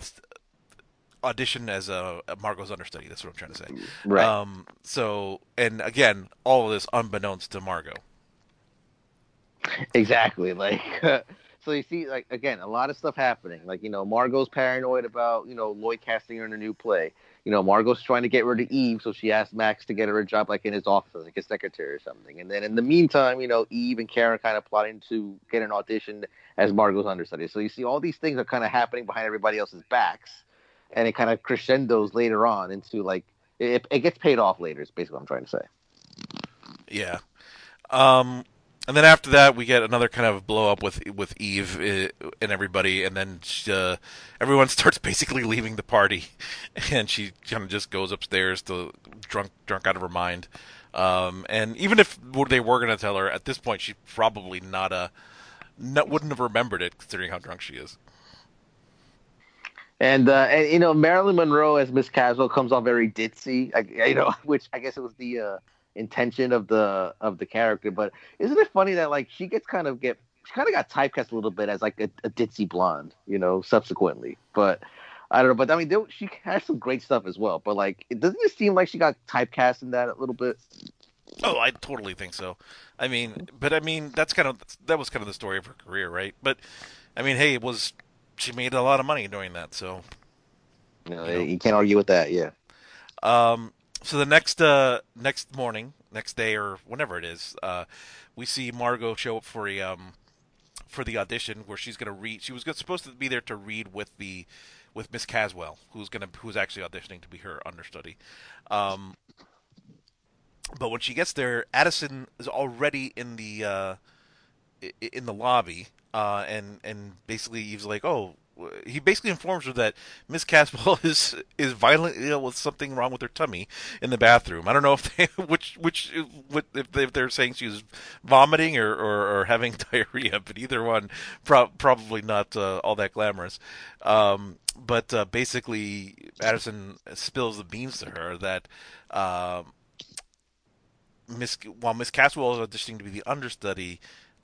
st- audition as a, a Margot's understudy. That's what I'm trying to say. Right. Um. So, and again, all of this unbeknownst to Margot. Exactly. Like, so you see, like again, a lot of stuff happening. Like, you know, Margot's paranoid about you know Lloyd casting her in a new play. You know, Margot's trying to get rid of Eve, so she asked Max to get her a job like in his office, like a secretary or something. And then in the meantime, you know, Eve and Karen kind of plotting to get an audition as Margot's understudy. So you see, all these things are kind of happening behind everybody else's backs, and it kind of crescendos later on into like it, it gets paid off later. Is basically what I'm trying to say. Yeah. Um, and then after that, we get another kind of blow up with with Eve uh, and everybody, and then uh, everyone starts basically leaving the party, and she kind of just goes upstairs to drunk drunk out of her mind. Um, and even if they were going to tell her at this point, she probably not a not, wouldn't have remembered it, considering how drunk she is. And uh, and you know Marilyn Monroe as Miss Caswell comes off very ditzy, I, you know, which I guess it was the uh, intention of the of the character. But isn't it funny that like she gets kind of get she kind of got typecast a little bit as like a, a ditzy blonde, you know, subsequently. But I don't know. But I mean, there, she has some great stuff as well. But like, it doesn't it seem like she got typecast in that a little bit? Oh, I totally think so. I mean, but I mean, that's kind of that was kind of the story of her career, right? But I mean, hey, it was she made a lot of money doing that, so know, You know. you can't argue with that. Yeah. Um, so the next uh, next morning, next day, or whenever it is, uh, we see Margot show up for a um, for the audition where she's going to read. She was supposed to be there to read with the with Miss Caswell, who's to who's actually auditioning to be her understudy. Um, but when she gets there, Addison is already in the uh, in the lobby, uh, and and basically Eve's like, oh. He basically informs her that Miss Caswell is is violently ill with something wrong with her tummy in the bathroom. I don't know if they which which if, they, if they're saying she was vomiting or, or, or having diarrhea, but either one pro- probably not uh, all that glamorous. Um, but uh, basically, Addison spills the beans to her that. Um, Miss while Miss Caswell is auditioning to be the understudy,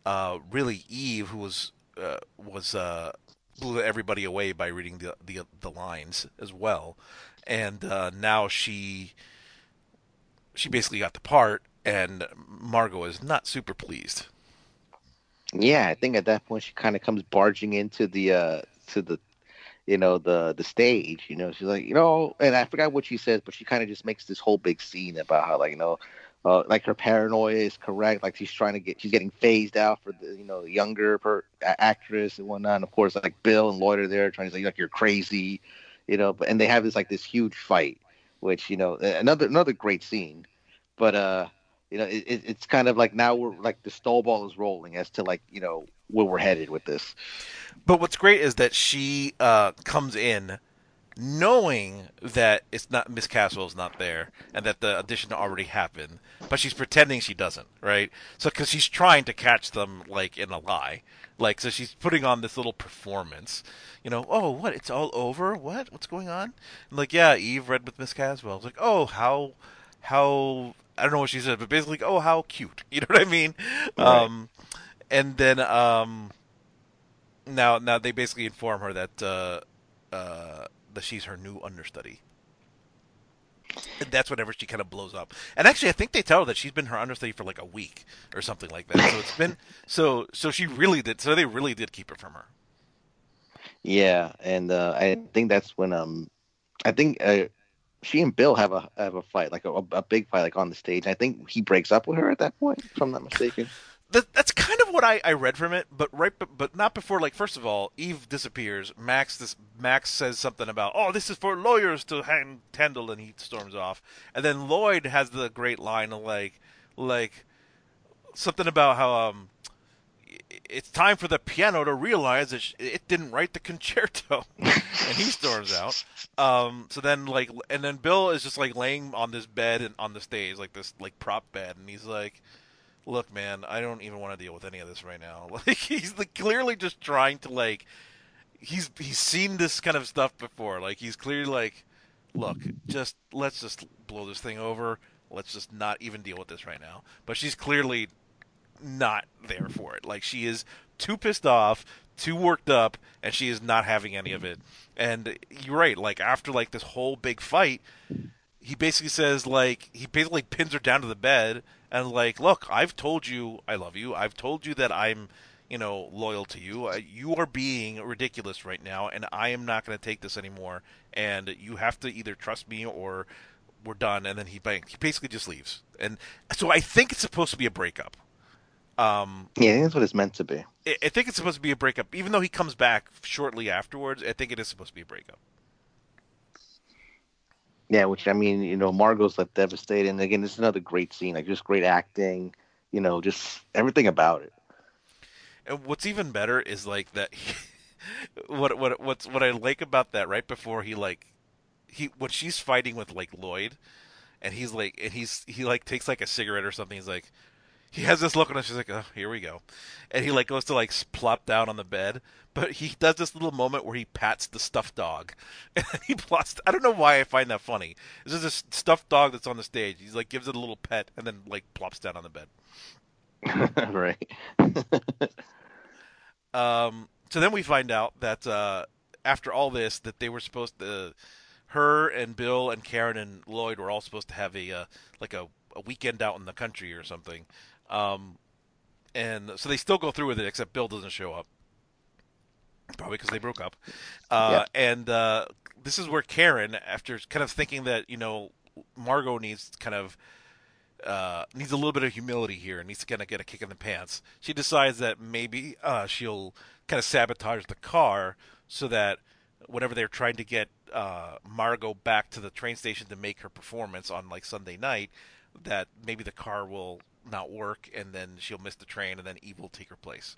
uh, really Eve, who was uh, was uh, blew everybody away by reading the the, the lines as well, and uh, now she she basically got the part, and Margot is not super pleased. Yeah, I think at that point she kind of comes barging into the uh to the you know the the stage. You know, she's like, you know, and I forgot what she says, but she kind of just makes this whole big scene about how like you know. Uh, like her paranoia is correct. Like she's trying to get, she's getting phased out for the, you know, younger per, actress and whatnot. And of course, like Bill and Lloyd are there trying to say like you're crazy, you know. But and they have this like this huge fight, which you know, another another great scene. But uh, you know, it, it's kind of like now we're like the snowball is rolling as to like you know where we're headed with this. But what's great is that she uh, comes in knowing that it's not Miss Caswell's not there and that the audition already happened, but she's pretending she doesn't, right? So because she's trying to catch them like in a lie, like so she's putting on this little performance. You know, oh, what? It's all over. What? What's going on? And like, yeah, Eve read with Miss Caswell. It's like, oh, how, how? I don't know what she said, but basically, oh, how cute. You know what I mean? Right. Um, and then um, now now they basically inform her that uh, uh, that she's her new understudy. And that's whenever she kind of blows up. And actually, I think they tell her that she's been her understudy for like a week or something like that. So it's been so so she really did. So they really did keep it from her. Yeah, and uh, I think that's when um, I think uh, she and Bill have a have a fight, like a, a big fight, like on the stage. I think he breaks up with her at that point, if I'm not mistaken. That, that's kind of what I, I read from it, but right, but, but not before. Like, first of all, Eve disappears. Max this Max says something about, "Oh, this is for lawyers to hand, handle," and he storms off. And then Lloyd has the great line of like, like something about how um, it's time for the piano to realize that it didn't write the concerto, and he storms out. Um, so then like, and then Bill is just like laying on this bed and on the stage, like this like prop bed, and he's like, "Look, man, I don't even want to deal with any of this right now." Like he's like clearly just trying to like, he's he's seen this kind of stuff before. Like he's clearly like, "Look, just let's just blow this thing over." Let's just not even deal with this right now. But she's clearly not there for it. Like she is too pissed off, too worked up, and she is not having any of it. And you're right. Like after like this whole big fight, he basically says like he basically pins her down to the bed and like, look, I've told you I love you. I've told you that I'm you know loyal to you. You are being ridiculous right now, and I am not going to take this anymore. And you have to either trust me or we're done. And then he he basically just leaves. And so I think it's supposed to be a breakup. Um, yeah, I think that's what it's meant to be. I think it's supposed to be a breakup, even though he comes back shortly afterwards. I think it is supposed to be a breakup. Yeah, which I mean, you know, Margot's left devastated, and again, this is another great scene, like just great acting, you know, just everything about it. And what's even better is like that. What what what's what I like about that right before he like he when she's fighting with like Lloyd, and he's like and he's he like takes like a cigarette or something. He's like, he has this look on his face like, oh, here we go, and he like goes to like plop down on the bed, but he does this little moment where he pats the stuffed dog, and he plots. I don't know why I find that funny. This is a stuffed dog that's on the stage. He's like gives it a little pet and then like plops down on the bed. right. um. So then we find out that uh, after all this, that they were supposed to, her and Bill and Karen and Lloyd were all supposed to have a uh, like a, a weekend out in the country or something um, and so they still go through with it, except Bill doesn't show up. Probably because they broke up. Uh, yeah. And uh, this is where Karen, after kind of thinking that you know Margot needs kind of uh, needs a little bit of humility here, and needs to kind of get a kick in the pants. She decides that maybe uh, she'll kind of sabotage the car so that whenever they're trying to get uh, Margot back to the train station to make her performance on like Sunday night, that maybe the car will not work, and then she'll miss the train, and then Eve will take her place.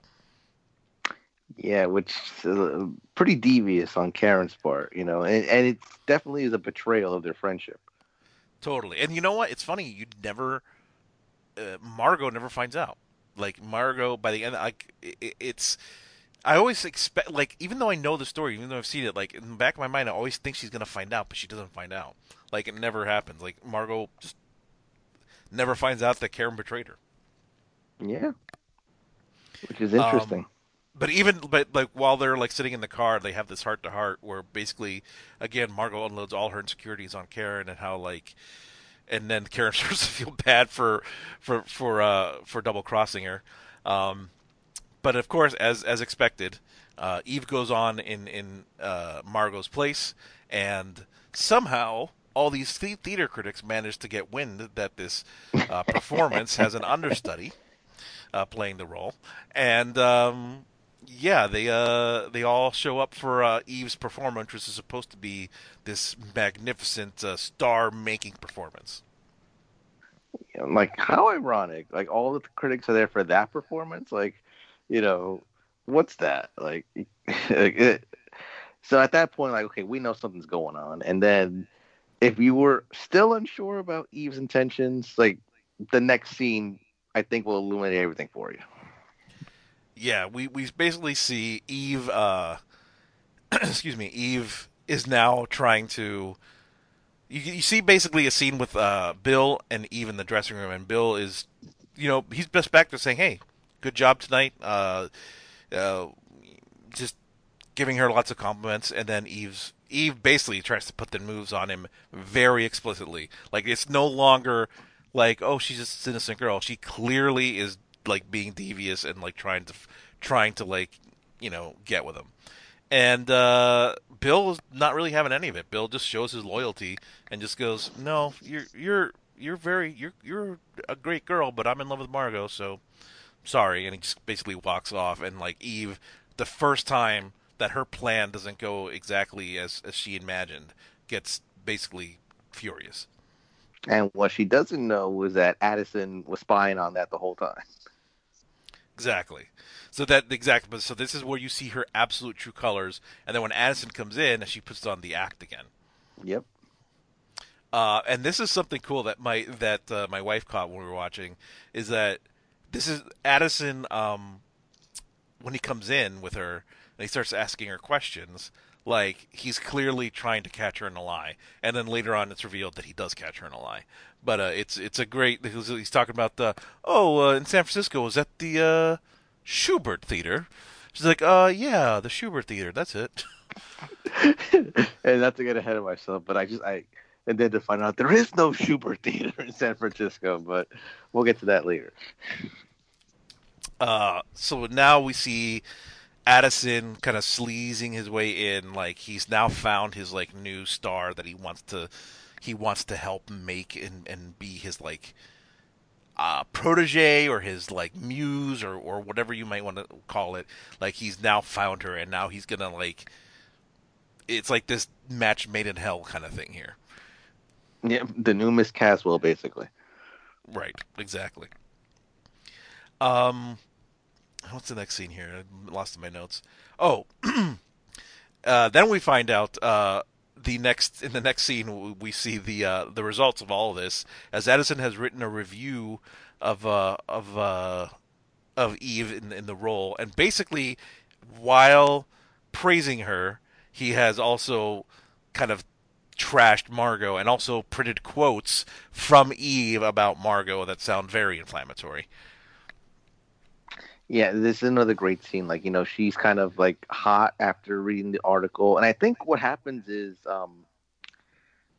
Yeah, which is uh, pretty devious on Karen's part, you know, and, and it definitely is a betrayal of their friendship. Totally, and you know what? It's funny you never, uh, Margot never finds out. Like Margot, by the end, like it, it's. I always expect, like, even though I know the story, even though I've seen it, like in the back of my mind, I always think she's gonna find out, but she doesn't find out. Like it never happens. Like Margot just never finds out that Karen betrayed her. Yeah, which is interesting. Um, but even but like while they're like sitting in the car, they have this heart to heart where basically, again, Margot unloads all her insecurities on Karen and how like, and then Karen starts to feel bad for for for uh for double crossing her. Um, but of course, as as expected, uh, Eve goes on in in uh, Margot's place, and somehow all these theater critics managed to get wind that this uh, performance has an understudy uh, playing the role, and um, yeah, they uh, they all show up for uh, Eve's performance, which is supposed to be this magnificent uh, star-making performance. Like how ironic! Like all the critics are there for that performance. Like, you know, what's that? Like, it, so at that point, like, okay, we know something's going on, and then if you were still unsure about Eve's intentions, like the next scene, I think will illuminate everything for you. Yeah, we we basically see Eve. Uh, excuse me, Eve is now trying to. You, you see basically a scene with uh, Bill and Eve in the dressing room, and Bill is, you know, he's just back to saying, "Hey, good job tonight." Uh, uh, just giving her lots of compliments, and then Eve's Eve basically tries to put the moves on him very explicitly. Like it's no longer like oh she's just an innocent girl. She clearly is like being devious and like trying to trying to like you know get with him. And uh, Bill is not really having any of it. Bill just shows his loyalty and just goes, "No, you're you're you're very you're you're a great girl, but I'm in love with Margot, so sorry." And he just basically walks off. And like Eve, the first time that her plan doesn't go exactly as, as she imagined gets basically furious. And what she doesn't know was that Addison was spying on that the whole time. Exactly. So that exactly. So this is where you see her absolute true colors, and then when Addison comes in, she puts on the act again. Yep. Uh, and this is something cool that my that uh, my wife caught when we were watching is that this is Addison um, when he comes in with her and he starts asking her questions like he's clearly trying to catch her in a lie. And then later on it's revealed that he does catch her in a lie. But uh, it's it's a great he's, he's talking about the oh uh, in San Francisco was that the uh, Shubert Theater? She's like uh yeah the Shubert Theater. That's it. And not to get ahead of myself, but I just I and then to find out there is no Shubert Theater in San Francisco, but we'll get to that later. Uh, so now we see Addison kind of sleazing his way in, like he's now found his like new star that he wants to he wants to help make and and be his like uh, protege or his like muse or or whatever you might want to call it. Like he's now found her, and now he's gonna like it's like this match made in hell kind of thing here. Yeah, the new Miss Caswell, basically. Right, exactly. Um, what's the next scene here? I lost in my notes. Oh, uh, then we find out uh, the next in the next scene we see the uh, the results of all of this as Addison has written a review of uh, of uh, of Eve in, in the role, and basically while praising her, he has also kind of trashed Margot and also printed quotes from Eve about Margot that sound very inflammatory. Yeah, this is another great scene. Like, you know, she's kind of like hot after reading the article. And I think what happens is um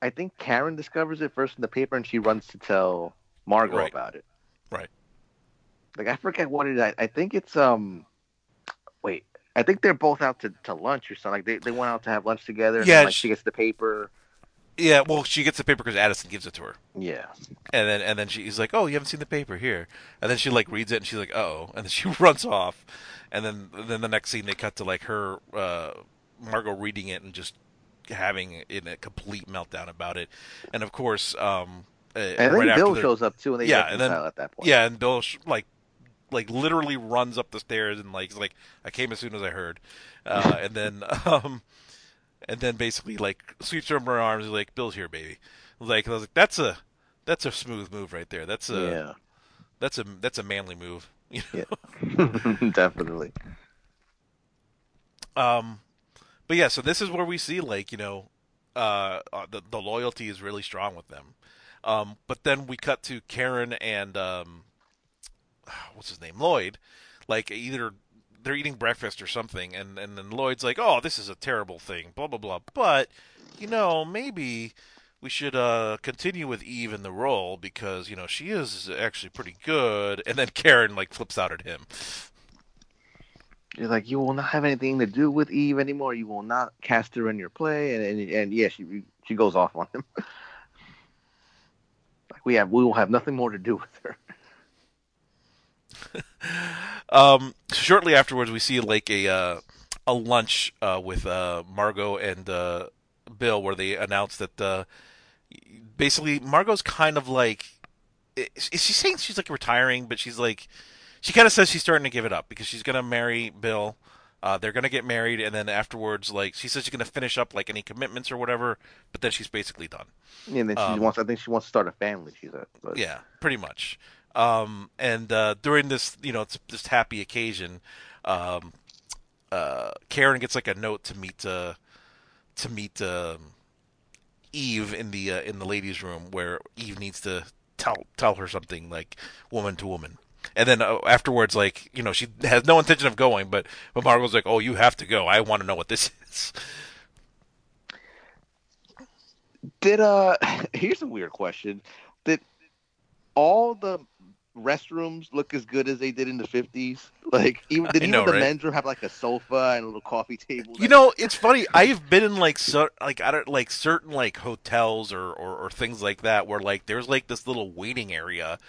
I think Karen discovers it first in the paper and she runs to tell Margot Right. about it. Right. Like I forget what it is. I, I think it's um wait. I think they're both out to, to lunch or something. Like they, they went out to have lunch together and Yeah, then, like, she- she gets the paper. Yeah, well, she gets the paper because Addison gives it to her, Yeah. and then and then she's like, "Oh, you haven't seen the paper here," and then she like reads it and she's like, "Oh," and then she runs off, and then then the next scene they cut to like her uh, Margot reading it and just having in a complete meltdown about it, and of course, um, uh, And I think right Bill the- shows up too and they yeah, and then at that point. yeah, and Bill sh- like like literally runs up the stairs and like like I came as soon as I heard, uh, and then um, and then basically like sweeps her in her arms and like Bill's here, baby. Like I was like that's a that's a smooth move right there. That's a Yeah. that's a that's a manly move. You know? Yeah. Definitely. Um, but yeah, so this is where we see like you know, uh, uh, the the loyalty is really strong with them. Um, but then we cut to Karen and um, what's his name, Lloyd. Like either they're eating breakfast or something, and and then Lloyd's like, "Oh, this is a terrible thing," blah blah blah. But you know, maybe we should uh continue with Eve in the role because you know she is actually pretty good. And then Karen like flips out at him. You're like, you will not have anything to do with Eve anymore. You will not cast her in your play, and and, and yeah, she she goes off on him. like we have, we will have nothing more to do with her. Um, shortly afterwards, we see like a uh, a lunch uh, with uh, Margot and uh, Bill, where they announce that uh, basically Margot's kind of like is she saying she's like retiring, but she's like she kind of says she's starting to give it up because she's gonna marry Bill. Uh, they're gonna get married, and then afterwards, like she says, she's gonna finish up like any commitments or whatever. But then she's basically done. And then she Um, wants, I think she wants to start a family. She said, but Yeah, pretty much. Um, and uh, during this, you know, this happy occasion, um, uh, Karen gets like a note to meet uh, to meet um, Eve in the uh, in the ladies' room where Eve needs to tell tell her something like woman to woman. And then uh, afterwards, like you know, she has no intention of going, but but Margot's like, "Oh, you have to go. I want to know what this is." Did uh? Here's a weird question. Did all the restrooms look as good as they did in the 50s? Like, even did even know, the right? men's room have like a sofa and a little coffee table? You know, it's funny. I've been in like so, like I don't like certain like hotels or, or or things like that where like there's like this little waiting area,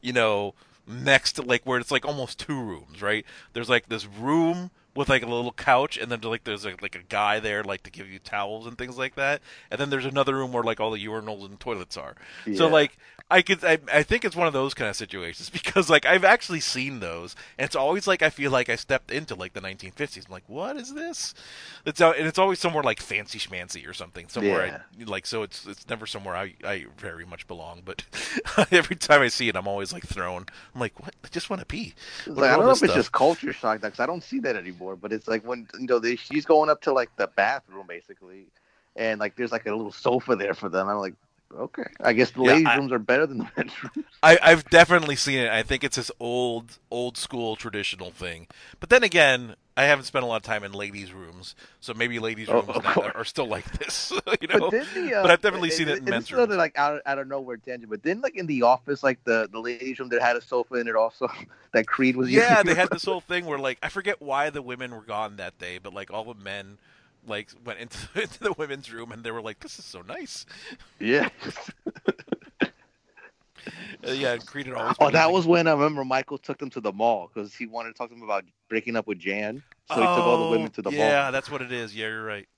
you know, next to like where it's like almost two rooms, right? There's like this room with like a little couch, and then like there's like, like a guy there like to give you towels and things like that, and then there's another room where like all the urinals and toilets are. So like I could I, I think it's one of those kind of situations because like I've actually seen those, and it's always like I feel like I stepped into like the 1950s. I'm like, what is this? It's out, and it's always somewhere like fancy schmancy or something somewhere. I, like so it's it's never somewhere I I very much belong. But every time I see it, I'm always like thrown. I'm like, what? I just want to pee. Like, I don't know if it's just culture shock because I don't see that anymore. But it's like when you know they, she's going up to like the bathroom basically, and like there's like a little sofa there for them. I'm like, okay, I guess the Yeah, ladies' I- rooms are better than the men's rooms. I, I've definitely seen it. I think it's this old, old school traditional thing. But then again, I haven't spent a lot of time in ladies' rooms, so maybe ladies' Oh, rooms now are still like this. you know, But the, uh, but I've definitely and- seen it in and men's is another, like out, out of nowhere tangent. But then like in the office, like the the ladies' room that had a sofa in it also that Creed was yeah, using. they had this whole thing where like I forget why the women were gone that day, but like all the men like went into into the women's room and they were like, "This is so nice." yeah. Uh, yeah, and Creed had always. Oh, that was when I remember Michael took them to the mall because he wanted to talk to them about breaking up with Jan. So he took all the women to the Oh, yeah, mall. that's what it is. Yeah, you're right.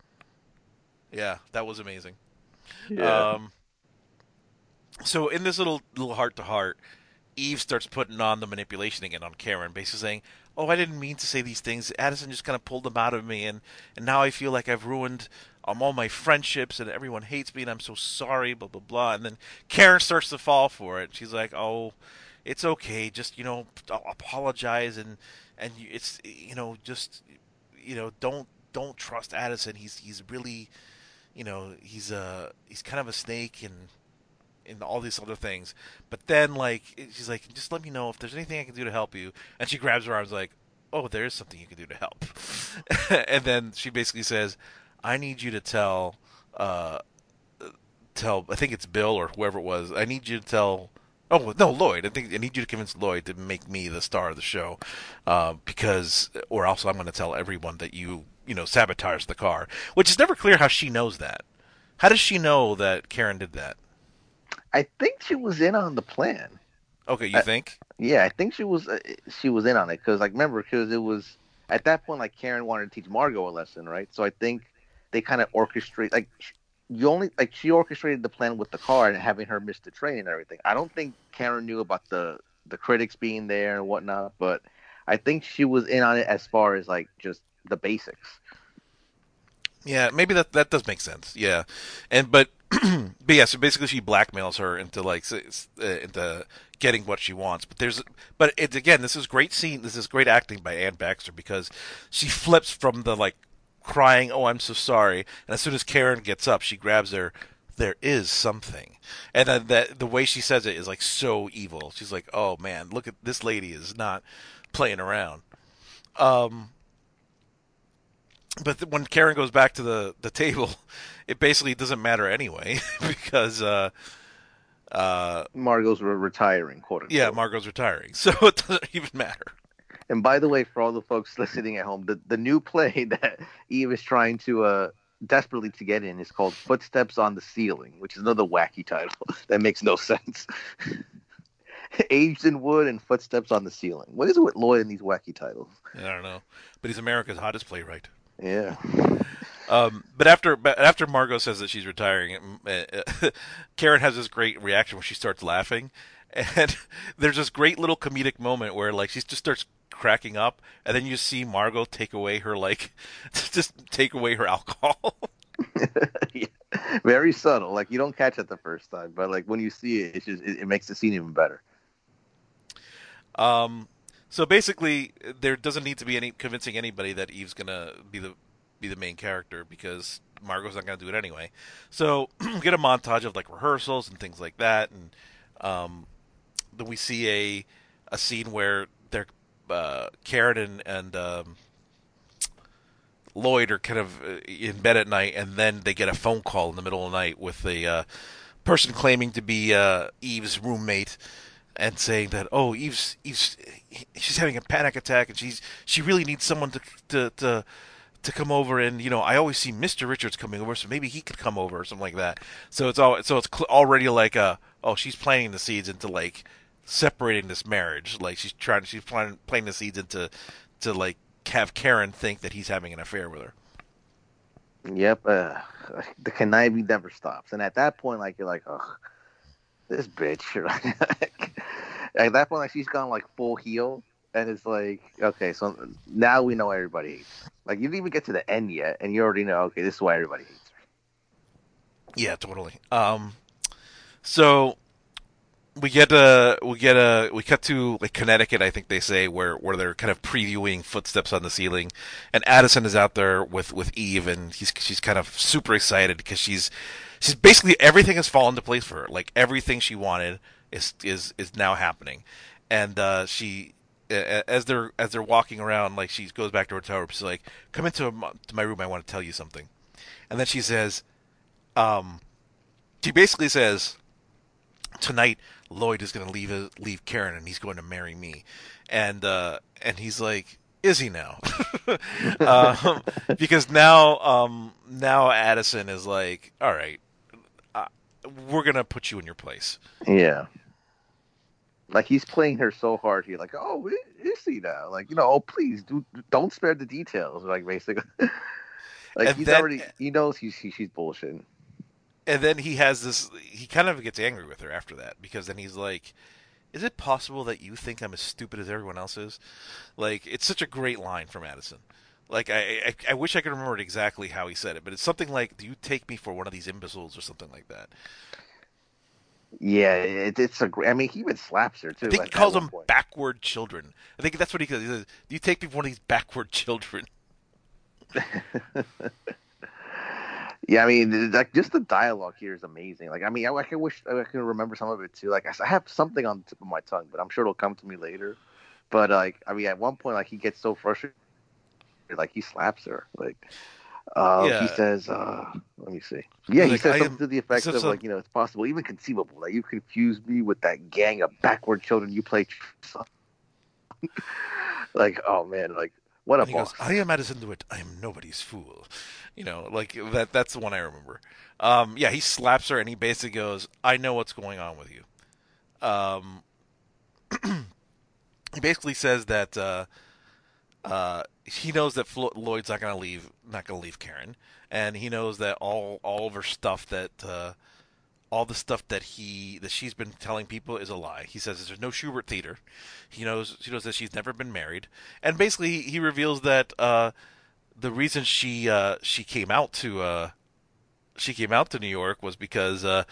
Yeah, that was amazing. Yeah. Um, so in this little little heart to heart, Eve starts putting on the manipulation again on Karen, basically saying, "Oh, I didn't mean to say these things. Addison just kind of pulled them out of me, and and now I feel like I've ruined um, all my friendships, and everyone hates me, and I'm so sorry." Blah blah blah. And then Karen starts to fall for it. She's like, "Oh, it's okay. Just you know, apologize, and and it's you know, just you know, don't don't trust Addison. He's he's really." you know he's a he's kind of a snake and and all these other things but then like she's like just let me know if there's anything i can do to help you and she grabs her arms like oh there is something you can do to help and then she basically says i need you to tell uh tell i think it's bill or whoever it was i need you to tell Oh no, Lloyd! I think I need you to convince Lloyd to make me the star of the show, uh, because, or else I'm going to tell everyone that you, you know, sabotaged the car. Which is never clear how she knows that. How does she know that Karen did that? I think she was in on the plan. Okay, you I- think? Yeah, I think she was uh, she was in on it because like remember because it was at that point like Karen wanted to teach Margot a lesson, right? So I think they kind of orchestrate like you only like she orchestrated the plan with the car and having her miss the train and everything. I don't think Karen knew about the the critics being there and whatnot, but I think she was in on it as far as like just the basics. Yeah, maybe that that does make sense. Yeah, and but but yeah, so basically she blackmails her into like uh, into getting what she wants. But there's but it's again this is great scene. This is great acting by Anne Baxter because she flips from the like crying, "Oh, I'm so sorry," and as soon as Karen gets up, she grabs her. There is something, and then that the way she says it is like so evil. She's like, "Oh man, look at this lady is not playing around." Um, but th- when Karen goes back to the, the table, it basically doesn't matter anyway because uh, uh, Margot's re- retiring, quote unquote. yeah, Margot's retiring, so it doesn't even matter. And by the way, for all the folks listening at home, the, the new play that Eve is trying to uh, desperately to get in is called Footsteps on the Ceiling, which is another wacky title that makes no sense. Aged in Wood and Footsteps on the Ceiling. What is it with Lloyd and these wacky titles? I don't know, but he's America's hottest playwright. Yeah. Um, but after but after Margot says that she's retiring, Karen has this great reaction when she starts laughing, and there's this great little comedic moment where like she just starts cracking up, and then you see Margot take away her like just take away her alcohol. Yeah. Very subtle. Like you don't catch it the first time, but like when you see it, it's just it, it makes the scene even better. Um, so basically, there doesn't need to be any convincing anybody that Eve's gonna be the be the main character because Margot's not gonna do it anyway. So we get a montage of like rehearsals and things like that, and um, then we see a a scene where they're uh, Karen and and um, Lloyd are kind of uh, in bed at night, and then they get a phone call in the middle of the night with a uh, person claiming to be uh, Eve's roommate and saying that oh Eve's Eve's she's having a panic attack and she's she really needs someone to to to to come over and you know I always see Mr. Richards coming over so maybe he could come over or something like that. So it's all so it's already like a oh she's planting the seeds into like separating this marriage like she's trying she's planting planting the seeds into to like have Karen think that he's having an affair with her. Yep. Uh, the conniving never stops, and at that point, like you're like, oh, this bitch. at that point, like she's gone like full heel, and it's like, okay, so now we know everybody hates. Like you didn't even get to the end yet, and you already know, okay, this is why everybody hates her. Yeah, totally. Um, so we get a we get a we cut to like Connecticut, I think they say, where where they're kind of previewing footsteps on the ceiling, and Addison is out there with with Eve, and he's she's kind of super excited because she's she's basically everything has fallen into place for her. Like everything she wanted is is is now happening, and uh, she as they're as they're walking around, like she goes back to her tower. She's like, "Come into to my room. I want to tell you something," and then she says, um, she basically says, "Tonight." Lloyd is going to leave leave Karen and he's going to marry me, and uh, and he's like, is he now? um, because now um, now Addison is like, all right, uh, we're gonna put you in your place. Yeah. Like he's playing her so hard here, like, oh, is he now? Like, you know, oh, please do don't spare the details. Like, basically, like and he's then, already he knows he's he, she's bullshitting and then he has this he kind of gets angry with her after that because then he's like is it possible that you think i'm as stupid as everyone else is? Like it's such a great line from addison. Like I, I, I wish i could remember exactly how he said it but it's something like do you take me for one of these imbeciles or something like that? Yeah it, it's a great i mean he even slaps her too i think he calls them point. backward children. I think that's what he says he says do you take me for one of these backward children Yeah, I mean, like just the dialogue here is amazing. Like, I mean, I, I can wish I can remember some of it too. Like, I have something on the tip of my tongue, but I'm sure it'll come to me later. But like, I mean, at one point, like he gets so frustrated, like he slaps her. Like, uh, yeah. he says, uh, "Let me see." Yeah, he like, says something am, to the effect of like, you know, it's possible, even conceivable, that you confuse me with that gang of backward children you play. like, oh man, like what a boss! Goes, I am Addison DeWitt. I am nobody's fool. You know, like that. That's the one I remember. Um, yeah, he slaps her and he basically goes, "I know what's going on with you." Um, he basically says that uh, uh, he knows that Flo- Lloyd's not going to leave, not going to leave Karen, and he knows that all all of her stuff that uh, all the stuff that he that she's been telling people is a lie. He says there's no Shubert theater. He knows she knows that she's never been married, and basically he reveals that uh, the reason she uh, she came out to uh, she came out to New York was because uh,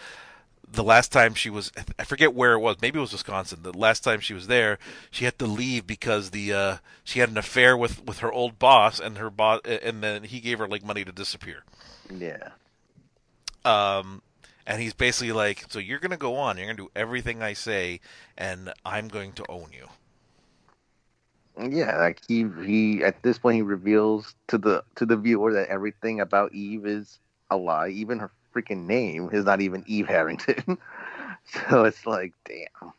the last time she was I forget where it was maybe it was Wisconsin the last time she was there she had to leave because the uh, she had an affair with, with her old boss and her boss and then he gave her like money to disappear yeah um and he's basically like so you're gonna go on you're gonna do everything I say and I'm going to own you yeah, like he he at this point he reveals to the to the viewer that everything about Eve is a lie. Even her freaking name is not even Eve Harrington. so it's like, damn.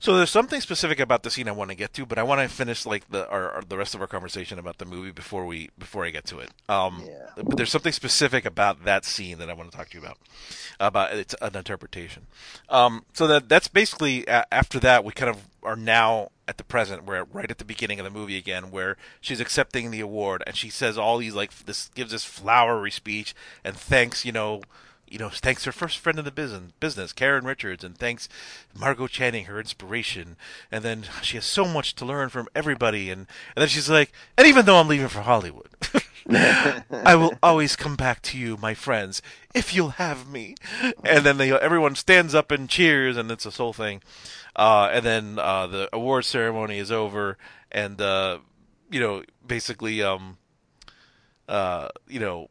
So there's something specific about the scene I want to get to, but I want to finish like the our, our, the rest of our conversation about the movie before we before I get to it. Um, yeah. But there's something specific about that scene that I want to talk to you about. About it's an interpretation. Um, so that that's basically after that we kind of are now at the present. We're right at the beginning of the movie again, where she's accepting the award and she says all these like this gives this flowery speech and thanks you know you know, thanks her first friend in the business, Karen Richards, and thanks Margot Channing, her inspiration. And then she has so much to learn from everybody. And, and then she's like, and even though I'm leaving for Hollywood, I will always come back to you, my friends, if you'll have me. And then they, everyone stands up and cheers, and it's this whole thing. Uh, and then uh, the award ceremony is over, and uh, you know, basically, um, uh, you know,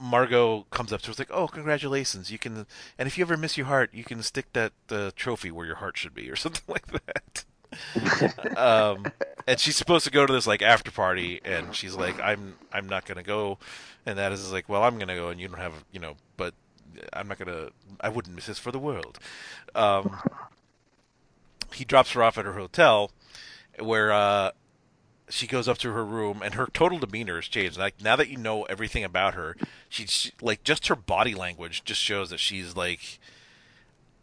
Margot comes up to her, it's like, "Oh, congratulations! You can, and if you ever miss your heart, you can stick that uh, trophy where your heart should be, or something like that." um, and she's supposed to go to this like after party, and she's like, "I'm, I'm not gonna go," and that is like, "Well, I'm gonna go, and you don't have, you know, but I'm not gonna, I wouldn't miss this for the world." Um, he drops her off at her hotel, where uh, she goes up to her room and her total demeanor has changed. Like now that you know everything about her, she's she, like just her body language just shows that she's like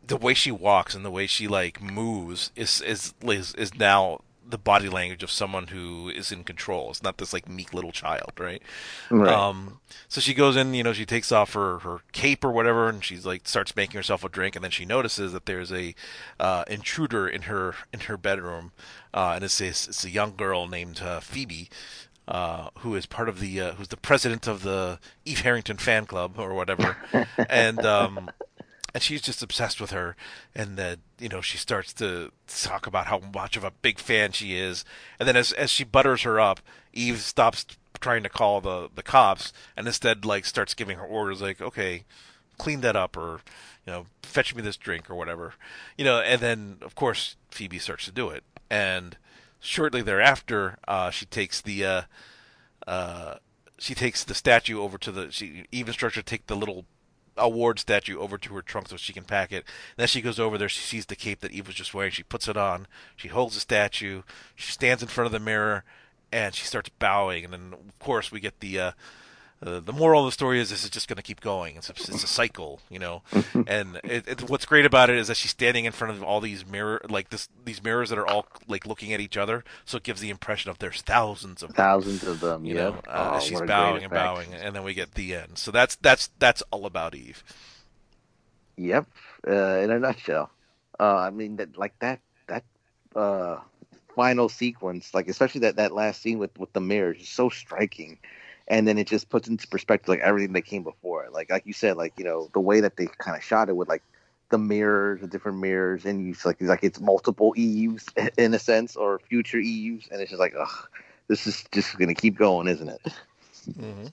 the way she walks and the way she like moves is is is, is now the body language of someone who is in control. It's not this like meek little child, right? Right. Um, so she goes in, you know, she takes off her, her cape or whatever, and she's like starts making herself a drink, and then she notices that there's a uh, intruder in her in her bedroom, uh, and it's a, it's a young girl named uh, Phoebe, uh, who is part of the uh, who's the president of the Eve Harrington fan club or whatever, and um, and she's just obsessed with her and then you know she starts to talk about how much of a big fan she is. And then as as she butters her up eve stops trying to call the the cops and instead like starts giving her orders like okay clean that up or you know fetch me this drink or whatever. You know and then of course phoebe starts to do it. And shortly thereafter uh she takes the uh uh she takes the statue over to the she eve instructs her to take the little award statue over to her trunk so she can pack it. And then she goes over there. She sees the cape that Eve was just wearing. She puts it on. She holds the statue. She stands in front of the mirror, and she starts bowing. And then, of course, we get the uh, uh, the moral of the story is this is just going to keep going. It's a, it's a cycle, you know. and it, it, what's great about it is that she's standing in front of all these mirror, like this, these mirrors that are all like looking at each other. So it gives the impression of there's thousands of them, Thousands of them, you yeah. know. Uh, Oh, she's what a great bowing and bowing, and then we get the end. So that's that's that's all about Eve. Yep, uh, in a nutshell. Uh, I mean, that like that that uh, final sequence, like especially that that last scene with with the mirrors, is so striking, and then it just puts into perspective like everything that came before. Like like you said, like you know the way that they kind of shot it with like the mirrors, the different mirrors, and you like it's like it's multiple EUs in a sense or future EUs, and it's just like ugh, this is just gonna keep going, isn't it? hmm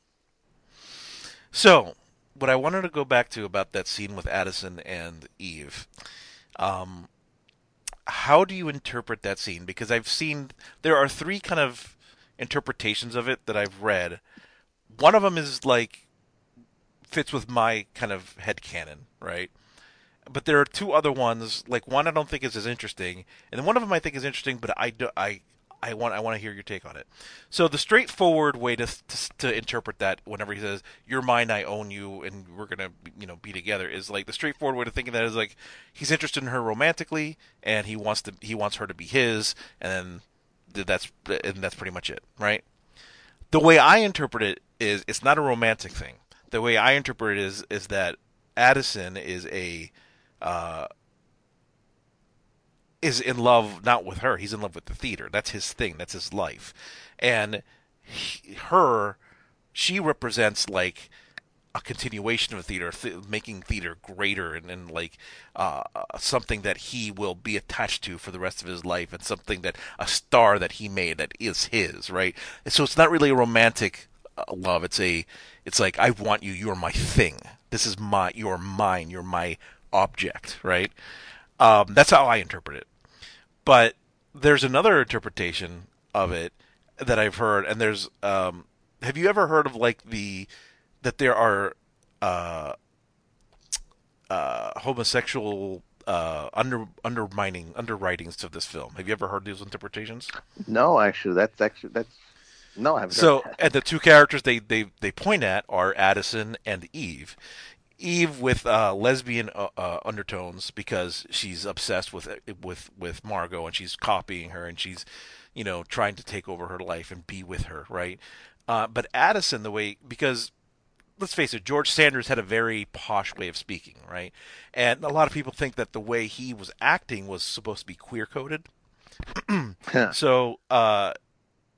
So, what I wanted to go back to about that scene with Addison and Eve, um, how do you interpret that scene? Because I've seen there are three kind of interpretations of it that I've read. One of them is like fits with my kind of head canon, right? But there are two other ones. Like one I don't think is as interesting, and then one of them I think is interesting, but I do, I I want I want to hear your take on it. So the straightforward way to, to to interpret that, whenever he says "You're mine, I own you, and we're gonna you know be together," is like the straightforward way to think of that is like he's interested in her romantically, and he wants to he wants her to be his, and then that's and that's pretty much it, right? The way I interpret it is it's not a romantic thing. The way I interpret it is is that Addison is a uh, is in love not with her. He's in love with the theater. That's his thing. That's his life. And he, her, she represents like a continuation of theater, th- making theater greater and, and like uh, something that he will be attached to for the rest of his life, and something that a star that he made that is his, right? And so it's not really a romantic uh, love. It's a, it's like I want you. You're my thing. This is my. You're mine. You're my object, right? Um, that's how I interpret it. But there's another interpretation of it that I've heard, and there's um, have you ever heard of like the that there are uh, uh, homosexual uh, under undermining underwritings to this film? Have you ever heard these interpretations? No, actually, that's actually that's no, I haven't. So, and the two characters they, they, they point at are Addison and Eve. Eve with uh, lesbian uh, uh, undertones because she's obsessed with with with Margot and she's copying her and she's you know trying to take over her life and be with her, right? Uh, but Addison, the way because let's face it, George Sanders had a very posh way of speaking, right? And a lot of people think that the way he was acting was supposed to be queer coded. so, uh,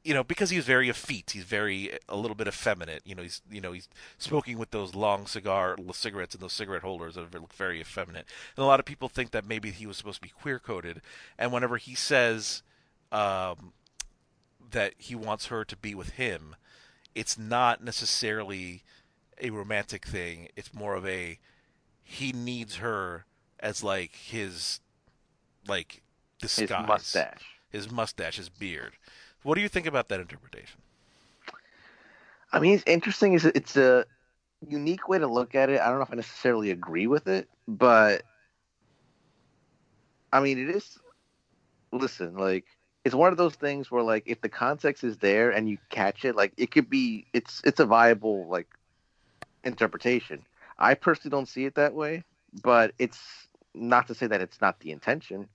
you know, because he's very effete, he's very a little bit effeminate. You know, he's you know he's smoking with those long cigar cigarettes and those cigarette holders that look very effeminate. And a lot of people think that maybe he was supposed to be queer coded. And whenever he says um, that he wants her to be with him, it's not necessarily a romantic thing. It's more of a he needs her as like his like his disguise, mustache. his mustache, his beard. What do you think about that interpretation? I mean, it's interesting. Is it's a unique way to look at it. I don't know if I necessarily agree with it, but I mean, it is. Listen, like it's one of those things where, like, if the context is there and you catch it, like, it could be. It's it's a viable like interpretation. I personally don't see it that way, but it's not to say that it's not the intention.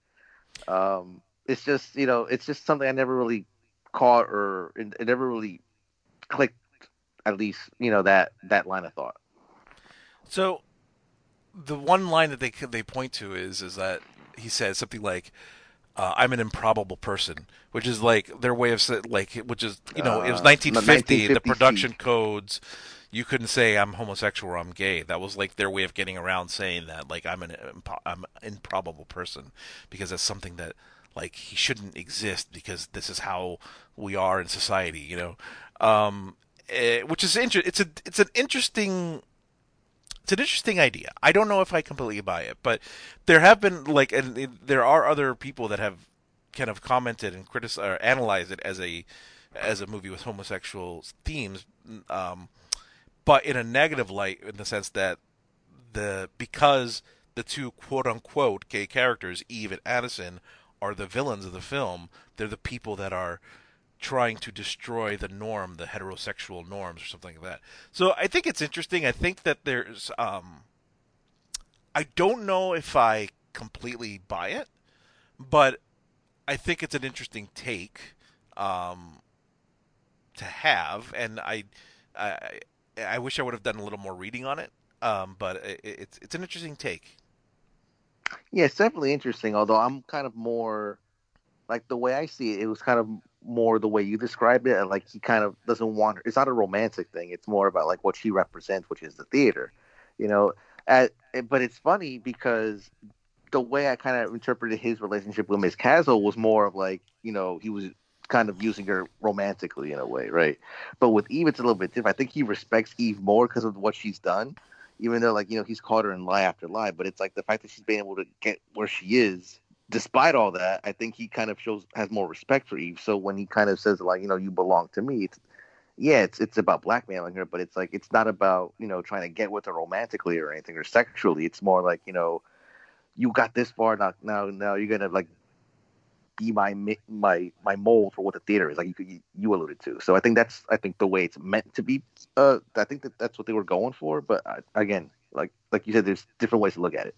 Um, it's just you know it's just something I never really caught or it, it never really clicked. At least you know that that line of thought. So, the one line that they they point to is is that he says something like, uh, "I'm an improbable person," which is like their way of like which is you know it was Uh, 1950, the 1950 production codes. You couldn't say I'm homosexual or I'm gay. That was like their way of getting around saying that like I'm an impo- I'm an improbable person because that's something that like he shouldn't exist because this is how we are in society. You know, um, eh, which is inter- It's a it's an interesting it's an interesting idea. I don't know if I completely buy it, but there have been like, and there are other people that have kind of commented and criticized or analyzed it as a as a movie with homosexual themes, um, but in a negative light, in the sense that the because the two quote unquote gay characters, Eve and Addison, are the villains of the film. They're the people that are trying to destroy the norm, the heterosexual norms, or something like that. So I think it's interesting. I think that there's, um, I don't know if I completely buy it, but I think it's an interesting take um, to have, and I, I, I wish I would have done a little more reading on it. Um, but it, it's it's an interesting take. Yeah, it's definitely interesting. Although I'm kind of more like the way I see it, it was kind of more the way you described it. Like he kind of doesn't want. It's not a romantic thing. It's more about like what she represents, which is the theater. You know, at, but it's funny because the way I kind of interpreted his relationship with Miss Caswell was more of like you know he was kind of using her romantically in a way, right? But with Eve, it's a little bit different. I think he respects Eve more because of what she's done, even though like you know he's caught her in lie after lie. But it's like the fact that she's been able to get where she is, despite all that, I think he kind of shows has more respect for Eve. So when he kind of says like you know you belong to me, it's yeah, it's it's about blackmailing her, but it's like it's not about you know trying to get with her romantically or anything or sexually. It's more like you know you got this far now now now you're gonna like be my my my mold for what the theater is like you you, alluded to so i think that's i think the way it's meant to be uh i think that that's what they were going for but uh, again like like you said there's different ways to look at it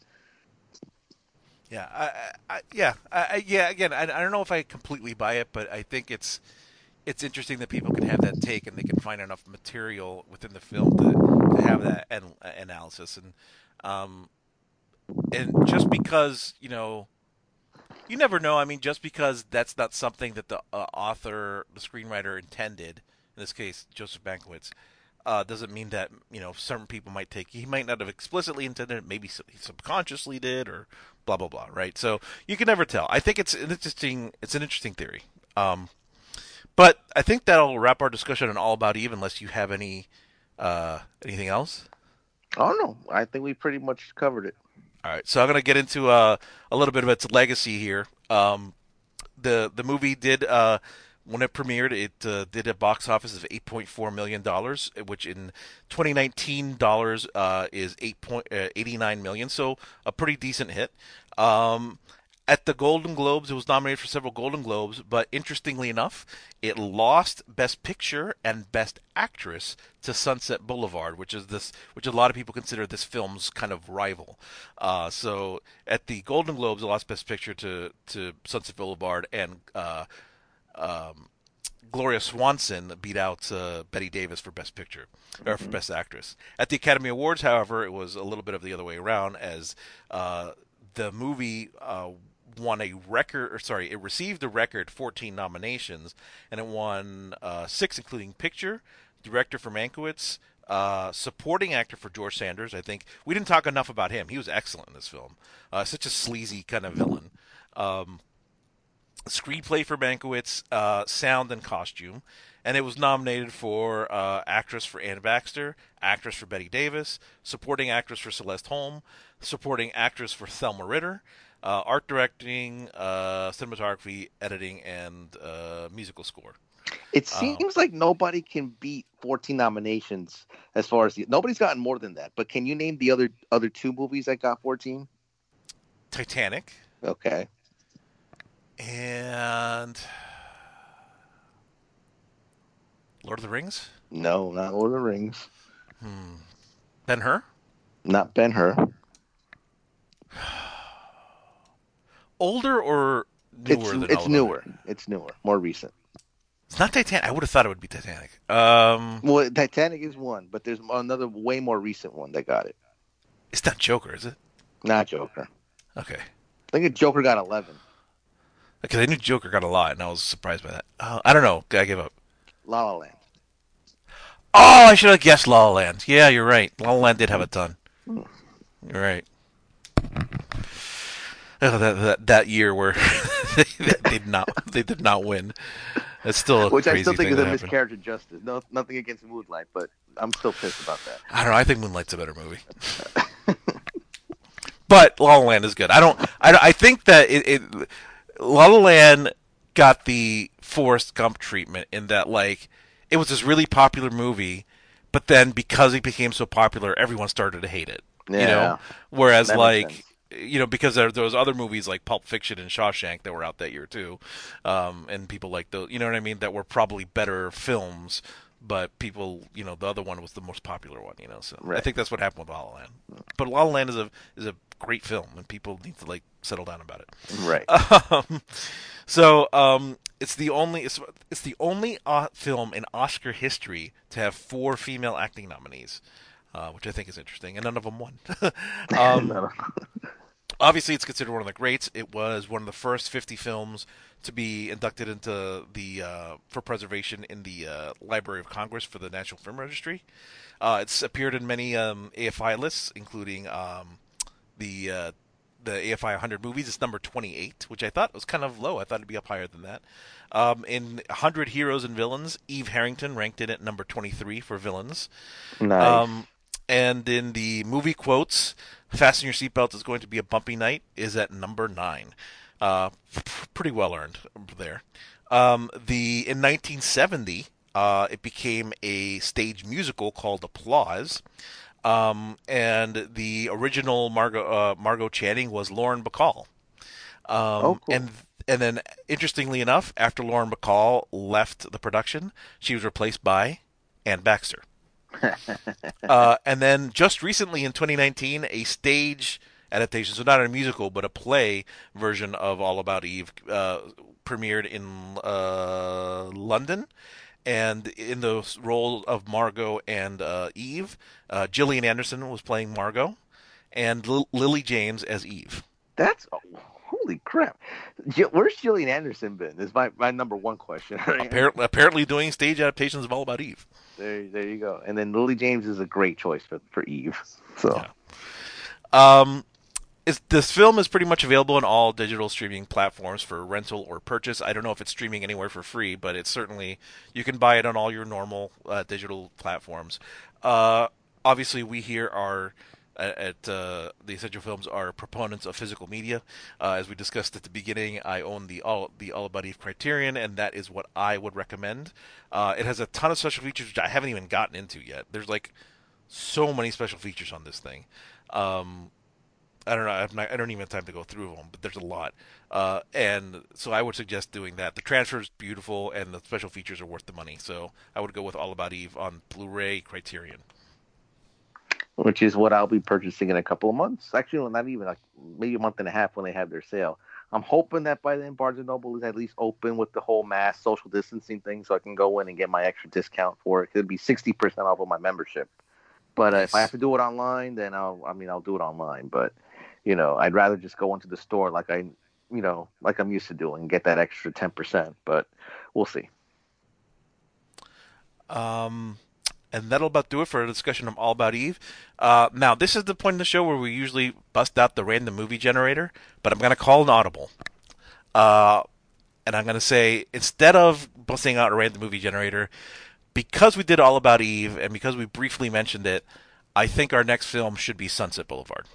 Yeah, I, I, I- yeah, I, I- yeah. Again, I, I don't know if I completely buy it, but I think it's it's interesting that people can have that take and they can find enough material within the film to, to have that an, analysis and um and just because you know you never know. I mean, just because that's not something that the uh, author, the screenwriter intended, in this case Joseph Mankiewicz, uh, doesn't mean that you know certain people might take. He might not have explicitly intended it. Maybe he subconsciously did, or blah blah blah. Right. So you can never tell. I think it's an interesting. It's an interesting theory. Um, but I think that'll wrap our discussion on All About Eve, unless you have any uh, anything else. oh no i think we pretty much covered it All right, so I'm to get into uh, a little bit of its legacy here. Um, the the movie did uh, when it premiered, it uh, did a box office of 8.4 million dollars, which in 2019 dollars uh, is 8 point, uh, 89 million. So a pretty decent hit. Um, at the Golden Globes, it was nominated for several Golden Globes, but interestingly enough, it lost Best Picture and Best Actress to Sunset Boulevard, which is this, which a lot of people consider this film's kind of rival. Uh, so at the Golden Globes, it lost Best Picture to to Sunset Boulevard, and uh, um, Gloria Swanson beat out uh, Bette Davis for Best Picture or for Best Actress. At the Academy Awards, however, it was a little bit of the other way around, as uh, the movie uh, won a record, or sorry, it received a record 14 nominations, and it won uh, six, including Picture, Director for Mankiewicz, uh, supporting actor for George Sanders. I think we didn't talk enough about him. He was excellent in this film. Uh, such a sleazy kind of villain. Um, screenplay for Mankiewicz, uh, sound and costume, and it was nominated for uh, actress for Anne Baxter, actress for Bette Davis, supporting actress for Celeste Holm, supporting actress for Thelma Ritter, uh, art directing, uh, cinematography, editing, and uh, musical score. it Oh. seems like nobody can beat 14 nominations as far as the, nobody's gotten more than that but can you name the other other two movies that got 14 Titanic okay and Lord of the Rings. no not lord of the rings Ben Hur. not ben hur Older or it's than it's newer. It's newer, more recent. It's not Titanic. I would have thought it would be Titanic. Um, Well, Titanic is one, but there's another way more recent one that got it. it's not Joker, is it? Not Joker. Okay. I think Joker got eleven. Because I knew Joker got a lot, and I was surprised by that. Uh, I don't know. I give up. La La Land. Oh, I should have guessed La La Land. Yeah, you're right. La La Land did have a ton. You're right. Oh, that, that that year where they, they did not they did not win. That's still a Which I still think is a happened. miscarriage of justice. No, nothing against Moonlight, but I'm still pissed about that. I don't know. I think Moonlight's a better movie. but La La Land is good. I don't. I, I think that it, it La La Land got the Forrest Gump treatment in that like it was this really popular movie, but then because it became so popular, everyone started to hate it. You Yeah. know, whereas like. You know, because there, there was other movies like Pulp Fiction and Shawshank that were out that year too, um, and people like those. You know what I mean? That were probably better films, but people, you know, the other one was the most popular one. You know, so I think that's what happened with La La Land. But La La Land is a is a great film, and people need to like settle down about it. Right. Um, so um, it's the only it's, it's the only uh, film in Oscar history to have four female acting nominees, uh, which I think is interesting, and none of them won. um, No. obviously, it's considered one of the greats. It was one of the first 50 films to be inducted into the uh, for preservation in the uh, Library of Congress for the National Film Registry. Uh, it's appeared in many um, AFI lists, including um, the uh, the AFI 100 movies. It's number 28, which I thought was kind of low. I thought it'd be up higher than that. Um, in 100 Heroes and Villains, Eve Harrington ranked it at number 23 for villains. Nice. Um, and in the movie quotes, "Fasten your seatbelt is going to be a bumpy night" is at number nine. Uh, pretty well earned there. Um, the in 1970, uh, it became a stage musical called Applause. Um, and the original Margot uh, Margot Channing was Lauren Bacall. Um, Oh, cool. And and then, interestingly enough, after Lauren Bacall left the production, she was replaced by Anne Baxter. Uh, and then just recently in 2019, a stage adaptation, so not a musical, but a play version of All About Eve, uh, premiered in uh, London. And in the role of Margot and uh, Eve, uh, Gillian Anderson was playing Margot, and Lil- Lily James as Eve. That's holy crap. Where's Gillian Anderson been? Is my, my number one question. Apparently, apparently doing stage adaptations of All About Eve. There, there you go. And then Lily James is a great choice for for Eve. So Yeah. Um, this film is pretty much available on all digital streaming platforms for rental or purchase. I don't know if it's streaming anywhere for free, but it's certainly you can buy it on all your normal uh, digital platforms. Uh, obviously, we here are at, uh, the Essential Films are proponents of physical media. Uh, as we discussed at the beginning, I own the all the All About Eve Criterion, and that is what I would recommend. Uh, it has a ton of special features which I haven't even gotten into yet. There's like so many special features on this thing. Um, I don't know. Not, I don't even have time to go through them, but there's a lot. Uh, and so I would suggest doing that. The transfer is beautiful, and the special features are worth the money. So I would go with All About Eve on Blu-ray Criterion. Which is what I'll be purchasing in a couple of months. Actually, well, not even like maybe a month and a half when they have their sale. I'm hoping that by then Barnes and Noble is at least open with the whole mass social distancing thing, so I can go in and get my extra discount for it. It'd be sixty percent off of my membership. But uh, if I have to do it online, then I'll. I mean, I'll do it online. But you know, I'd rather just go into the store like I, you know, like I'm used to doing, and get that extra ten percent. But we'll see. Um, and that'll about do it for a discussion of All About Eve. Uh, now, this is the point in the show where we usually bust out the random movie generator, but I'm going to call an audible. Uh, and I'm going to say, instead of busting out a random movie generator, because we did All About Eve and because we briefly mentioned it, I think our next film should be Sunset Boulevard.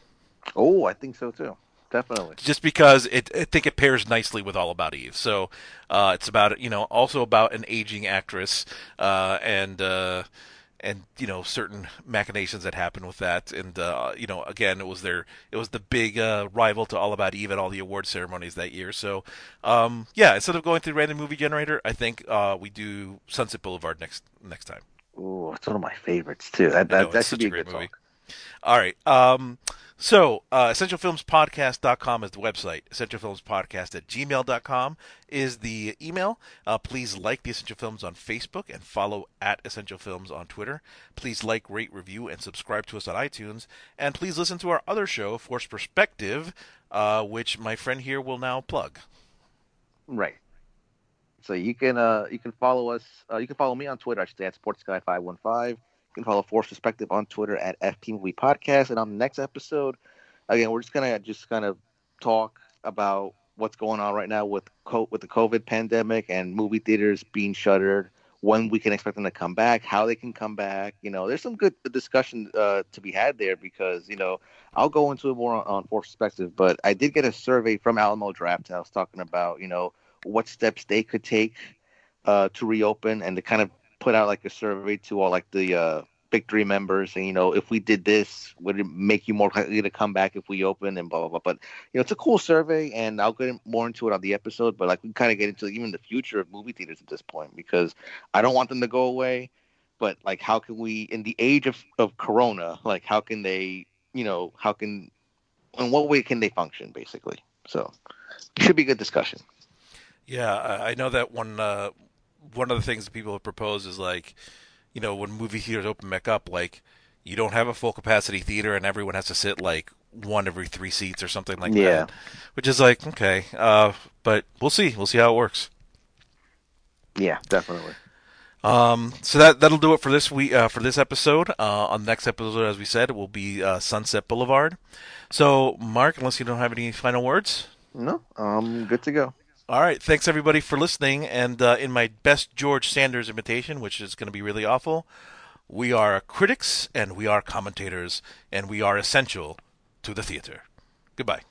Oh, I think so too. Definitely. just because it, I think it pairs nicely with All About Eve. So uh, it's about you know also about an aging actress uh, and uh, and you know certain machinations that happened with that. And uh, you know again it was their it was the big uh, rival to All About Eve at all the award ceremonies that year. So um, yeah, instead of going through random movie generator, I think uh, we do Sunset Boulevard next next time. Ooh, it's one of my favorites too. That I know, that, that should be a good movie. talk. All right. Um, so, uh, essentialfilmspodcast.com is the website. Essentialfilmspodcast at gmail.com is the email. Uh, please like the Essential Films on Facebook and follow at Essential Films on Twitter. Please like, rate, review, and subscribe to us on iTunes. And please listen to our other show, Force Perspective, uh, which my friend here will now plug. Right. So you can uh you can follow us. Uh, you can follow me on Twitter. I should say at SportsGuy515. You can follow Force Perspective on Twitter at FP Movie Podcast. And on the next episode, again, we're just gonna just kind of talk about what's going on right now with co- with the COVID pandemic and movie theaters being shuttered. When we can expect them to come back, how they can come back. You know, there's some good discussion uh, to be had there because you know I'll go into it more on, on Force Perspective. But I did get a survey from Alamo Drafthouse talking about you know what steps they could take uh, to reopen and to kind of put out like a survey to all like the uh, members and you know if we did this would it make you more likely to come back if we open and blah blah blah but you know it's a cool survey and i'll get more into it on the episode but like we kind of get into even the future of movie theaters at this point because i don't want them to go away but like how can we in the age of, of corona like how can they you know how can in what way can they function basically so should be a good discussion Yeah, I I know that one. Uh, one of the things that people have proposed is like, you know, when movie theaters open back up, like you don't have a full capacity theater and everyone has to sit like one every three seats or something like Yeah. that. Which is like okay, uh, but we'll see. We'll see how it works. yeah definitely Um, so that that'll do it for this week uh, for this episode. Uh, on the next episode, as we said, it will be uh, Sunset Boulevard. So, Mark, unless you don't have any final words. no i'm good to go All right. Thanks everybody for listening. And uh, in my best George Sanders imitation, which is going to be really awful, we are critics and we are commentators and we are essential to the theater. Goodbye.